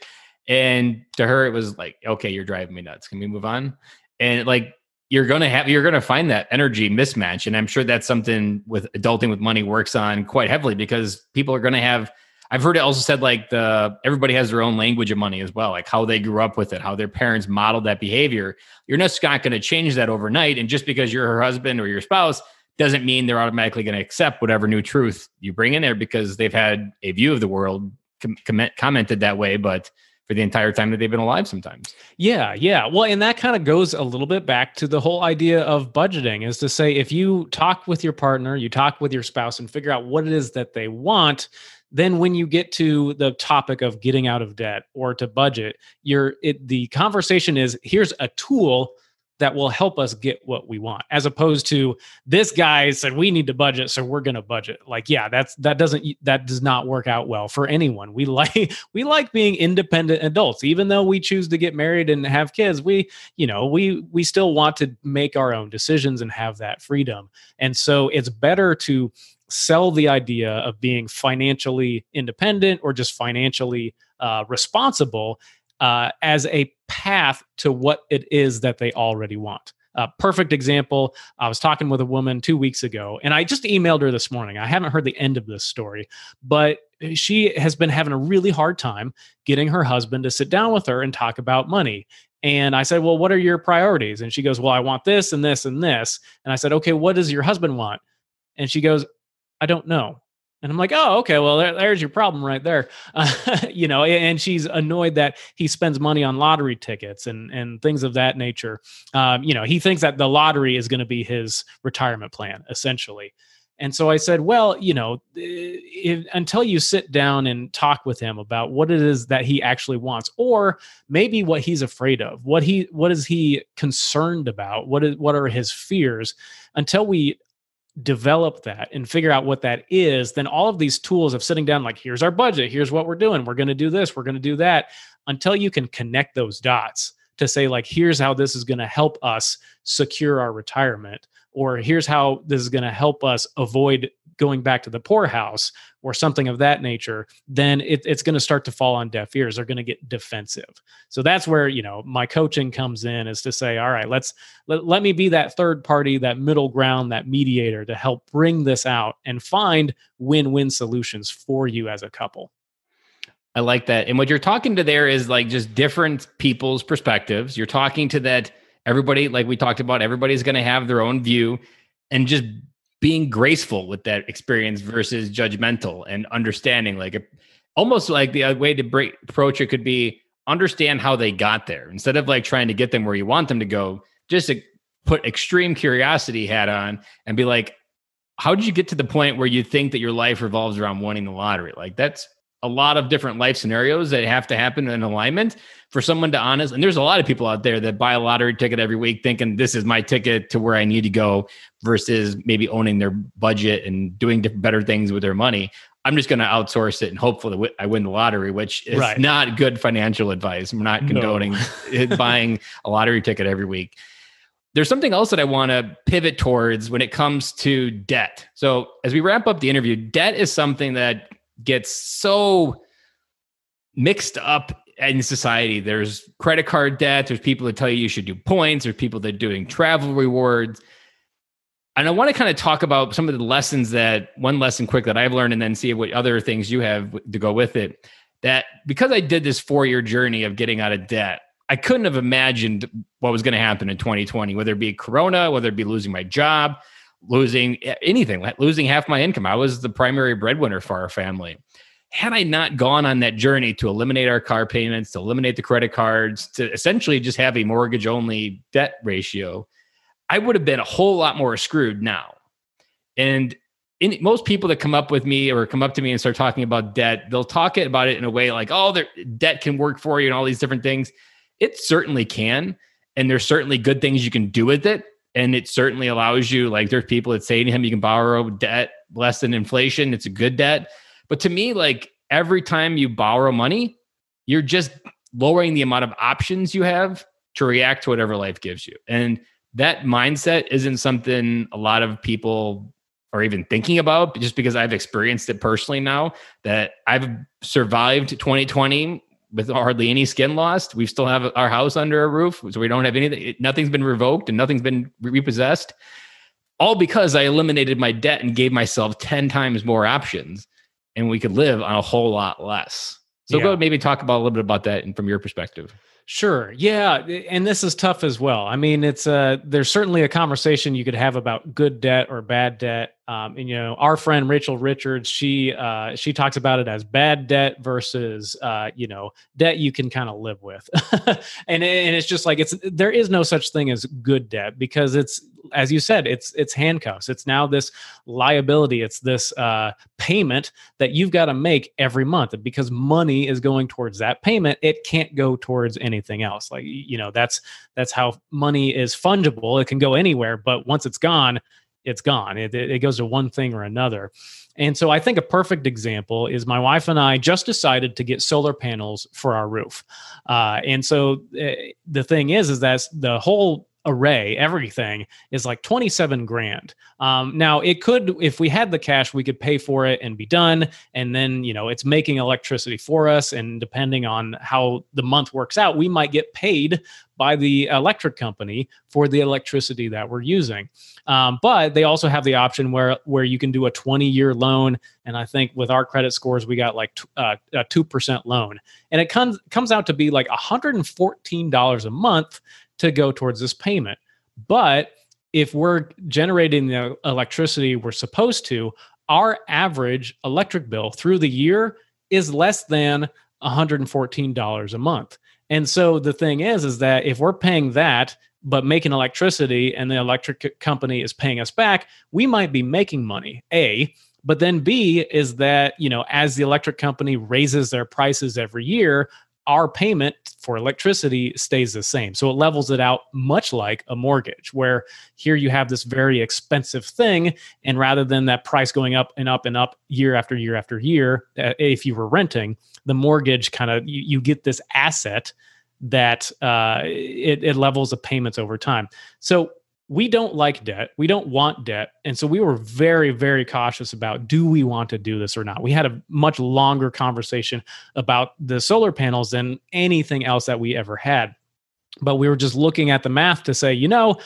and to her, it was like, okay, you're driving me nuts. Can we move on? And like, you're gonna have you're gonna find that energy mismatch, and I'm sure that's something with adulting with money works on quite heavily because people are gonna have. I've heard it also said like the everybody has their own language of money as well, like how they grew up with it, how their parents modeled that behavior. You're just not going to change that overnight, and just because you're her husband or your spouse doesn't mean they're automatically going to accept whatever new truth you bring in there because they've had a view of the world com- commented that way, but for the entire time that they've been alive sometimes. Yeah, yeah. Well, and that kind of goes a little bit back to the whole idea of budgeting is to say if you talk with your partner, you talk with your spouse and figure out what it is that they want, then when you get to the topic of getting out of debt or to budget, you're it the conversation is here's a tool that will help us get what we want as opposed to this guy said we need to budget so we're going to budget. Like yeah that's that doesn't that does not work out well for anyone. We like we like being independent adults. Even though we choose to get married and have kids we you know we we still want to make our own decisions and have that freedom. And so it's better to sell the idea of being financially independent or just financially uh, responsible uh, as a path to what it is that they already want. A perfect example. I was talking with a woman two weeks ago, and I just emailed her this morning. I haven't heard the end of this story, but she has been having a really hard time getting her husband to sit down with her and talk about money. And I said, Well, what are your priorities? And she goes, Well, I want this and this and this. And I said, Okay, what does your husband want? And she goes, I don't know. And I'm like, oh, okay, well, there, there's your problem right there. Uh, you know, and she's annoyed that he spends money on lottery tickets and and things of that nature. Um, you know, he thinks that the lottery is going to be his retirement plan, essentially. And so I said, well, you know, if, until you sit down and talk with him about what it is that he actually wants, or maybe what he's afraid of, what he what is he concerned about, what is what are his fears, until we develop that and figure out what that is, then all of these tools of sitting down, like, here's our budget, here's what we're doing, we're going to do this, we're going to do that, until you can connect those dots to say, like, here's how this is going to help us secure our retirement, or here's how this is going to help us avoid going back to the poorhouse or something of that nature, then it, it's going to start to fall on deaf ears. They're going to get defensive. So that's where you know my coaching comes in is to say, all right, let's let, let me be that third party, that middle ground, that mediator to help bring this out and find win-win solutions for you as a couple. I like that. And what you're talking to there is like just different people's perspectives. You're talking to that everybody, like we talked about, everybody's going to have their own view and just being graceful with that experience versus judgmental and understanding like almost like the uh, way to break, approach it could be understand how they got there. Instead of like trying to get them where you want them to go just to put extreme curiosity hat on and be like how did you get to the point where you think that your life revolves around winning the lottery? Like that's a lot of different life scenarios that have to happen in alignment for someone to honest. And there's a lot of people out there that buy a lottery ticket every week thinking this is my ticket to where I need to go versus maybe owning their budget and doing different, better things with their money. I'm just going to outsource it and hopefully I win the lottery, which is right. not good financial advice. I'm not condoning no. buying a lottery ticket every week. There's something else that I want to pivot towards when it comes to debt. So, as we wrap up the interview, debt is something that gets so mixed up in society. There's credit card debt. There's people that tell you you should do points. There's people that are doing travel rewards. And I want to kind of talk about some of the lessons that one lesson quick that I've learned, and then see what other things you have to go with it. That because I did this four year journey of getting out of debt, I couldn't have imagined what was going to happen in 2020, whether it be Corona, whether it be losing my job, losing anything, losing half my income. I was the primary breadwinner for our family. Had I not gone on that journey to eliminate our car payments, to eliminate the credit cards, to essentially just have a mortgage only debt ratio, I would have been a whole lot more screwed now. And in, most people that come up with me or come up to me and start talking about debt, they'll talk about it in a way like, oh, debt can work for you and all these different things. It certainly can. And there's certainly good things you can do with it and it certainly allows you like there's people that say to him you can borrow debt less than inflation it's a good debt. But to me like every time you borrow money you're just lowering the amount of options you have to react to whatever life gives you. And that mindset isn't something a lot of people are even thinking about just because I've experienced it personally now that I've survived 2020 with hardly any skin lost. We still have our house under a roof, so we don't have anything. Nothing's been revoked and nothing's been repossessed. All because I eliminated my debt and gave myself 10 times more options and we could live on a whole lot less. So yeah. go maybe talk about a little bit about that and from your perspective. Sure. Yeah, and this is tough as well. I mean, it's uh there's certainly a conversation you could have about good debt or bad debt Um, and you know, our friend Rachel Richards, she uh, she talks about it as bad debt versus uh, you know debt you can kind of live with, and and it's just like it's there is no such thing as good debt because it's as you said, it's it's handcuffs. It's now this liability. It's this uh, payment that you've got to make every month, and because money is going towards that payment, it can't go towards anything else. Like you know, that's that's how money is fungible. It can go anywhere, but once it's gone, it's gone. It, it goes to one thing or another. And so I think a perfect example is my wife and I just decided to get solar panels for our roof. Uh, and so uh, the thing is, is that the whole array, everything is like 27 grand. Um, now it could, if we had the cash, we could pay for it and be done. And then, you know, it's making electricity for us. And depending on how the month works out, we might get paid by the electric company for the electricity that we're using. Um, but they also have the option where where you can do a 20 year loan, and I think with our credit scores, we got like uh, a two percent loan, and it comes comes out to be like 114 dollars a month to go towards this payment. But if we're generating the electricity we're supposed to, our average electric bill through the year is less than $114 a month. And so the thing is is that if we're paying that but making electricity and the electric company is paying us back, we might be making money. A, but then B is that, you know, as the electric company raises their prices every year, our payment for electricity stays the same. So it levels it out much like a mortgage, where here you have this very expensive thing. And rather than that price going up and up and up year after year after year, uh, if you were renting, the mortgage kind of, you, you, get this asset that uh, it, it levels the payments over time. So we don't like debt. We don't want debt. And so we were very, very cautious about do we want to do this or not? We had a much longer conversation about the solar panels than anything else that we ever had. But we were just looking at the math to say, you know,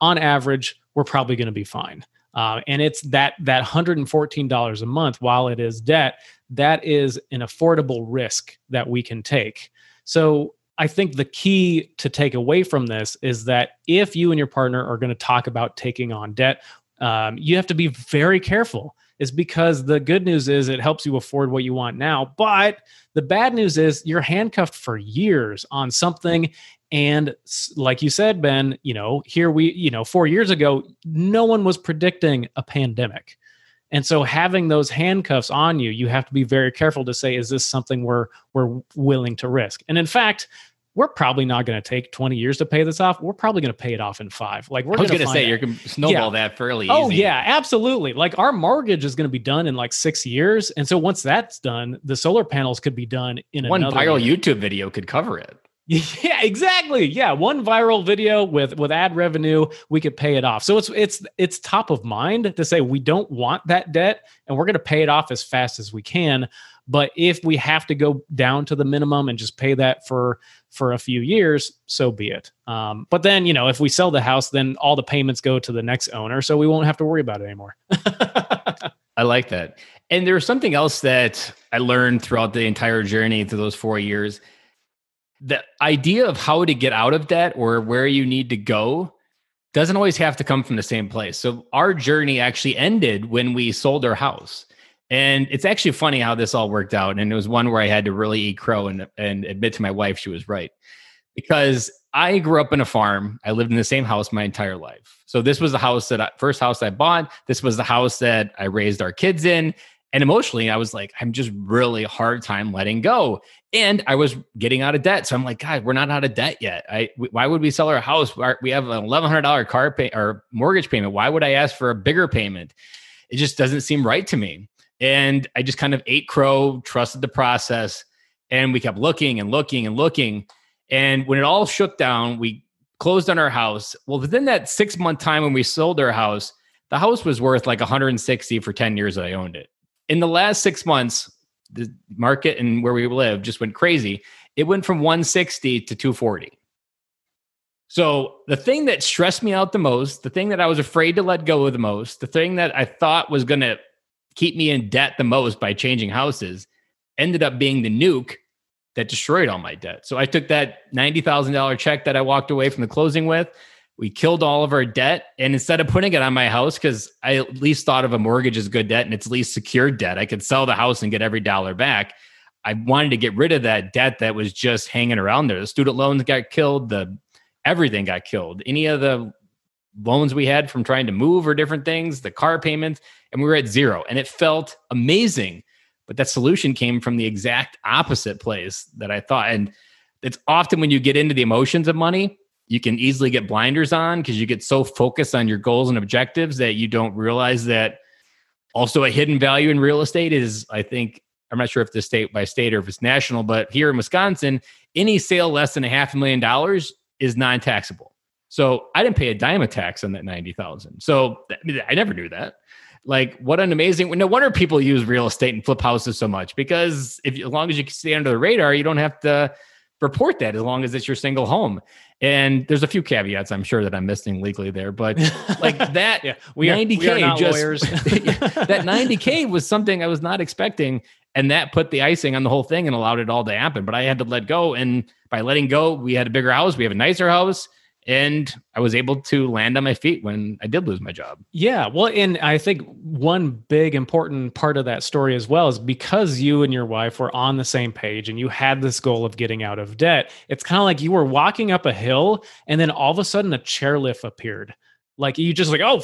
on average, we're probably going to be fine. Uh, and it's that that $114 a month while it is debt that is an affordable risk that we can take so I think the key to take away from this is that if you and your partner are going to talk about taking on debt, um, you have to be very careful. Is because the good news is it helps you afford what you want now, but the bad news is you're handcuffed for years on something. And like you said, Ben, you know, here we, you know, four years ago, no one was predicting a pandemic. And so having those handcuffs on you, you have to be very careful to say, is this something we're we're willing to risk? And in fact, we're probably not going to take 20 years to pay this off. We're probably going to pay it off in five. Like we're going to say you're going to snowball yeah. that fairly oh, yeah, absolutely. Like our mortgage is going to be done in like six years. And so once that's done, the solar panels could be done in one viral year. YouTube video could cover it. Yeah, exactly. Yeah, one viral video with with ad revenue, we could pay it off. So it's it's it's top of mind to say we don't want that debt and we're going to pay it off as fast as we can. But if we have to go down to the minimum and just pay that for for a few years, so be it. Um, but then, you know, if we sell the house, then all the payments go to the next owner, so we won't have to worry about it anymore. I like that. And there's something else that I learned throughout the entire journey through those four years. The idea of how to get out of debt or where you need to go doesn't always have to come from the same place. So our journey actually ended when we sold our house. And it's actually funny how this all worked out. And it was one where I had to really eat crow and, and admit to my wife she was right. Because I grew up in a farm. I lived in the same house my entire life. So this was the house that I, first house I bought. This was the house that I raised our kids in. And emotionally, I was like, I'm just really hard time letting go. And I was getting out of debt. So I'm like, God, we're not out of debt yet. I why would we sell our house? We have an eleven hundred dollar car pay or mortgage payment. Why would I ask for a bigger payment? It just doesn't seem right to me. And I just kind of ate crow, trusted the process, and we kept looking and looking and looking. And when it all shook down, we closed on our house. Well, within that six month time when we sold our house, the house was worth like 160 for 10 years that I owned it. In the last six months, the market and where we live just went crazy. It went from 160 to 240. So the thing that stressed me out the most, the thing that I was afraid to let go of the most, the thing that I thought was going to keep me in debt the most by changing houses ended up being the nuke that destroyed all my debt. So I took that $90,000 check that I walked away from the closing with, We killed all of our debt. And instead of putting it on my house, because I at least thought of a mortgage as good debt and it's least secured debt, I could sell the house and get every dollar back. I wanted to get rid of that debt that was just hanging around there. The student loans got killed, the everything got killed. Any of the loans we had from trying to move or different things, the car payments, and we were at zero. And it felt amazing. But that solution came from the exact opposite place that I thought. And it's often when you get into the emotions of money, you can easily get blinders on because you get so focused on your goals and objectives that you don't realize that also a hidden value in real estate is, I think, I'm not sure if it's state by state or if it's national, but here in Wisconsin, any sale less than a half a million dollars is non-taxable. So I didn't pay a dime of tax on that 90,000. So I never knew that. Like what an amazing, no wonder people use real estate and flip houses so much because if as long as you can stay under the radar, you don't have to report that as long as it's your single home. And there's a few caveats I'm sure that I'm missing legally there, but like that yeah, we 90k are, we just lawyers. that 90k was something I was not expecting and that put the icing on the whole thing and allowed it all to happen, but I had to let go and by letting go, we had a bigger house, we have a nicer house and I was able to land on my feet when I did lose my job. Yeah, well, and I think one big important part of that story as well is because you and your wife were on the same page and you had this goal of getting out of debt. It's kind of like you were walking up a hill and then all of a sudden a chairlift appeared. Like you just like, oh,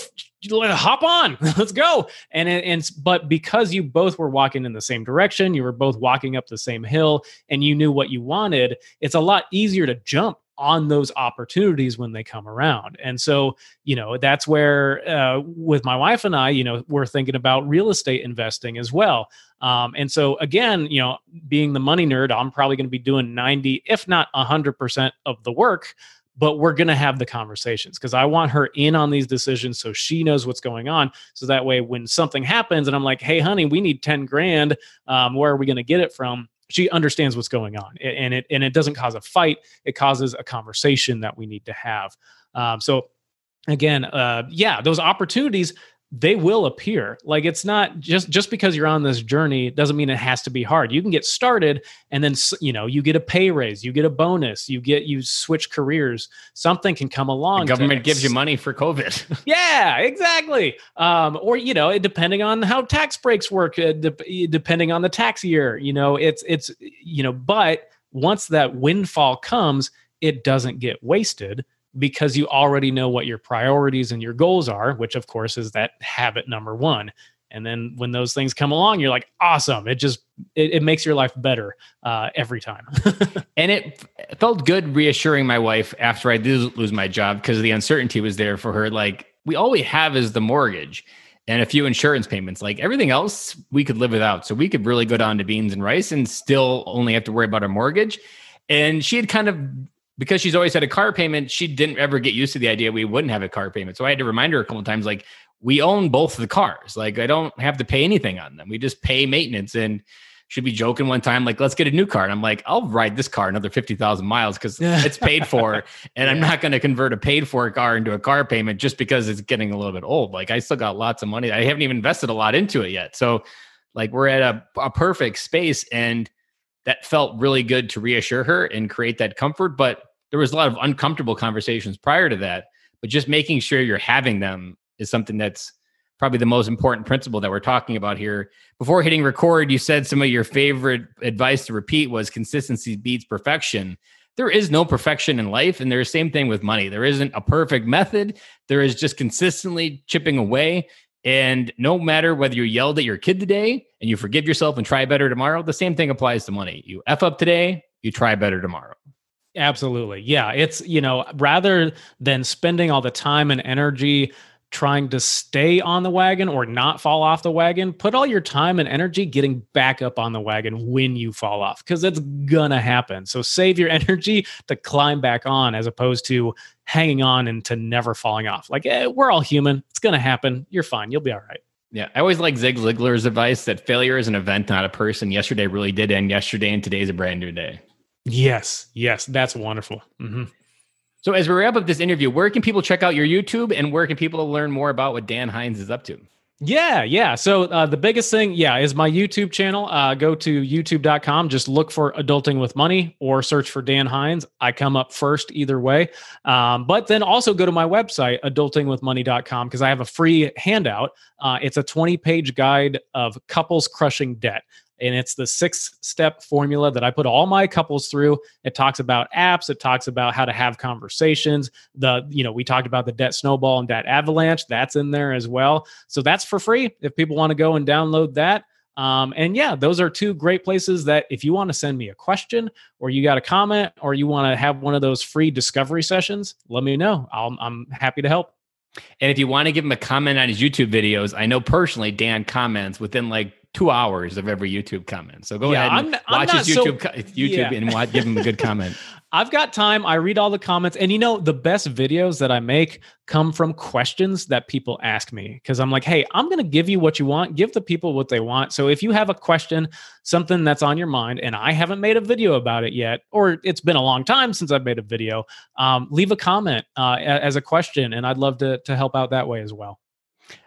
hop on, let's go. And and but because you both were walking in the same direction, you were both walking up the same hill, and you knew what you wanted. It's a lot easier to jump on those opportunities when they come around. And so, you know, that's where uh, with my wife and I, you know, we're thinking about real estate investing as well. Um, and so, again, you know, being the money nerd, I'm probably going to be doing 90, if not 100% of the work. But we're going to have the conversations because I want her in on these decisions so she knows what's going on. So that way, when something happens and I'm like, hey, honey, we need 10 grand, um, where are we going to get it from? She understands what's going on and it and it doesn't cause a fight. It causes a conversation that we need to have. Um, so again uh, yeah those opportunities they will appear. Like it's not just just because you're on this journey doesn't mean it has to be hard. You can get started and then you know you get a pay raise you get a bonus you get you switch careers. Something can come along the government gives you money for covid. Yeah exactly. Um, or you know depending on how tax breaks work uh, de- depending on the tax year you know it's it's you know but once that windfall comes it doesn't get wasted because you already know what your priorities and your goals are, which of course is that habit number one. And then when those things come along, you're like, awesome. It just it, it makes your life better uh, every time. and it felt good reassuring my wife after I did lose my job because the uncertainty was there for her. Like we all we have is the mortgage and a few insurance payments. Like everything else, we could live without. So we could really go down to beans and rice and still only have to worry about our mortgage. And she had kind of because she's always had a car payment, she didn't ever get used to the idea we wouldn't have a car payment. So I had to remind her a couple of times, like, we own both the cars. Like, I don't have to pay anything on them. We just pay maintenance. And she'd be joking one time, like, let's get a new car. And I'm like, I'll ride this car another 50,000 miles because it's paid for. And. I'm not going to convert a paid for car into a car payment just because it's getting a little bit old. Like, I still got lots of money. I haven't even invested a lot into it yet. So, like, we're at a, a perfect space. And that felt really good to reassure her and create that comfort. But there was a lot of uncomfortable conversations prior to that. But just making sure you're having them is something that's probably the most important principle that we're talking about here. Before hitting record, you said some of your favorite advice to repeat was consistency beats perfection. There is no perfection in life, and there's the same thing with money. There isn't a perfect method. There is just consistently chipping away. And no matter whether you yelled at your kid today and you forgive yourself and try better tomorrow, the same thing applies to money. You F up today, you try better tomorrow. Absolutely. Yeah. It's, you know, rather than spending all the time and energy trying to stay on the wagon or not fall off the wagon, put all your time and energy getting back up on the wagon when you fall off because it's gonna happen. So save your energy to climb back on as opposed to hanging on and to never falling off. Like eh, we're all human. It's gonna happen. You're fine. You'll be all right. Yeah, I always like Zig Ziglar's advice that failure is an event, not a person. Yesterday really did end yesterday, and today's a brand new day. Yes, yes, that's wonderful. Mm-hmm. So, as we wrap up this interview, where can people check out your YouTube and where can people learn more about what Dan Hinz is up to? Yeah, yeah. So uh, the biggest thing, yeah, is my YouTube channel. Uh, go to youtube.com, just look for Adulting with Money or search for Dan Hinz. I come up first either way. Um, but then also go to my website, adultingwithmoney.com, because I have a free handout. Uh, it's a 20 page guide of couples crushing debt and it's the six step formula that I put all my couples through. It talks about apps, it talks about how to have conversations. The, you know, we talked about the debt snowball and debt avalanche, that's in there as well. So that's for free if people want to go and download that. Um, and yeah, those are two great places that if you want to send me a question or you got a comment or you want to have one of those free discovery sessions, let me know. I'll, I'm happy to help. And if you want to give him a comment on his YouTube videos, I know personally Dan comments within like two hours of every YouTube comment. So go Yeah, ahead and I'm- I'm watch his not so- YouTube co- YouTube Yeah. and watch, give him a good comment. I've got time. I read all the comments. And you know, the best videos that I make come from questions that people ask me because I'm like, hey, I'm going to give you what you want, give the people what they want. So if you have a question, something that's on your mind, and I haven't made a video about it yet, or it's been a long time since I've made a video, um, leave a comment uh, as a question. And I'd love to, to help out that way as well.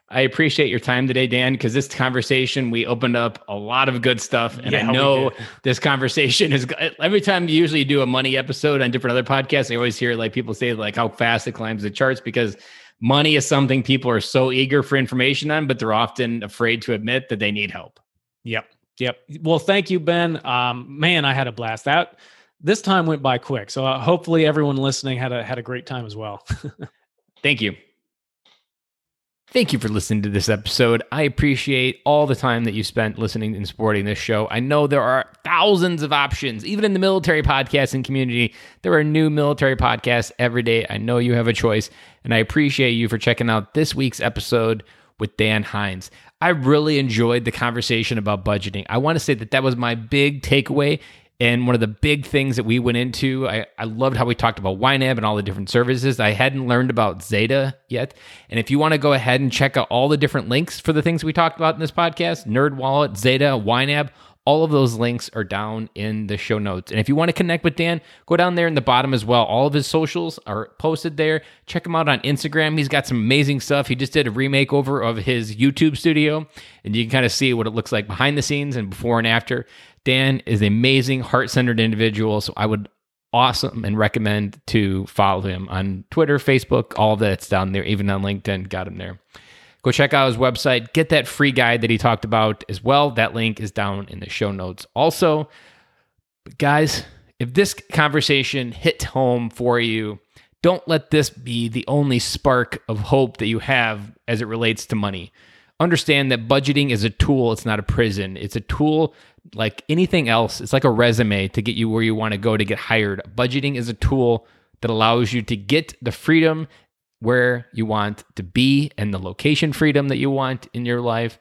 I appreciate your time today, Dan, because this conversation we opened up a lot of good stuff, and Yeah, I know this conversation is every time you usually do a money episode on different other podcasts. I always hear like people say like how fast it climbs the charts because money is something people are so eager for information on, but they're often afraid to admit that they need help. Yep. Yep. Well, thank you, Ben. Um, man, I had a blast. That this time went by quick. So uh, hopefully everyone listening had a had a great time as well. Thank you. Thank you for listening to this episode. I appreciate all the time that you spent listening and supporting this show. I know there are thousands of options, even in the military podcasting community. There are new military podcasts every day. I know you have a choice, and I appreciate you for checking out this week's episode with Dan Hinz. I really enjoyed the conversation about budgeting. I want to say that that was my big takeaway and one of the big things that we went into, I, I loved how we talked about YNAB and all the different services. I hadn't learned about Zeta yet. And if you want to go ahead and check out all the different links for the things we talked about in this podcast, Nerd Wallet, Zeta, YNAB, all of those links are down in the show notes. And if you want to connect with Dan, go down there in the bottom as well. All of his socials are posted there. Check him out on Instagram. He's got some amazing stuff. He just did a remake over of his YouTube studio, and you can kind of see what it looks like behind the scenes and before and after. Dan is an amazing, heart centered individual. So I would awesome and recommend to follow him on Twitter, Facebook, all that's down there, even on LinkedIn. Got him there. Go check out his website. Get that free guide that he talked about as well. That link is down in the show notes. Also, guys, if this conversation hit home for you, don't let this be the only spark of hope that you have as it relates to money. Understand that budgeting is a tool, it's not a prison. It's a tool like anything else. It's like a resume to get you where you want to go to get hired. Budgeting is a tool that allows you to get the freedom where you want to be and the location freedom that you want in your life.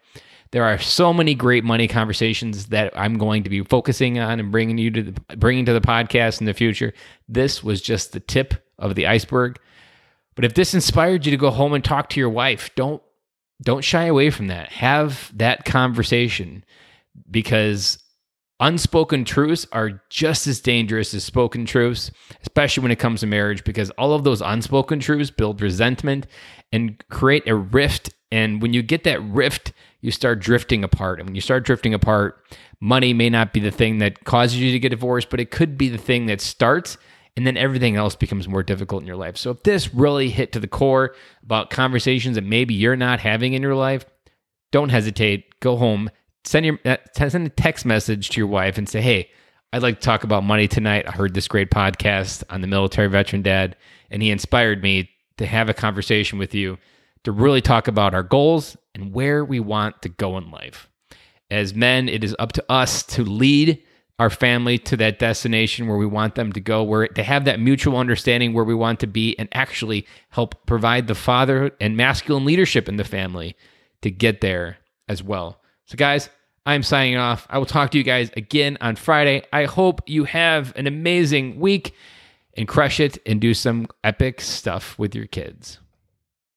There are so many great money conversations that I'm going to be focusing on and bringing you to the, bringing to the podcast in the future. This was just the tip of the iceberg. But if this inspired you to go home and talk to your wife, don't don't shy away from that. Have that conversation because unspoken truths are just as dangerous as spoken truths, especially when it comes to marriage, because all of those unspoken truths build resentment and create a rift. And when you get that rift, you start drifting apart. And when you start drifting apart, money may not be the thing that causes you to get divorced, but it could be the thing that starts. And then everything else becomes more difficult in your life. So if this really hit to the core about conversations that maybe you're not having in your life, don't hesitate. Go home, send your uh, send a text message to your wife and say, "Hey, I'd like to talk about money tonight. I heard this great podcast on the military veteran dad, and he inspired me to have a conversation with you to really talk about our goals and where we want to go in life. As men, it is up to us to lead our family to that destination where we want them to go, where to have that mutual understanding where we want to be, and actually help provide the father and masculine leadership in the family to get there as well. So, guys, I'm signing off. I will talk to you guys again on Friday. I hope you have an amazing week and crush it and do some epic stuff with your kids.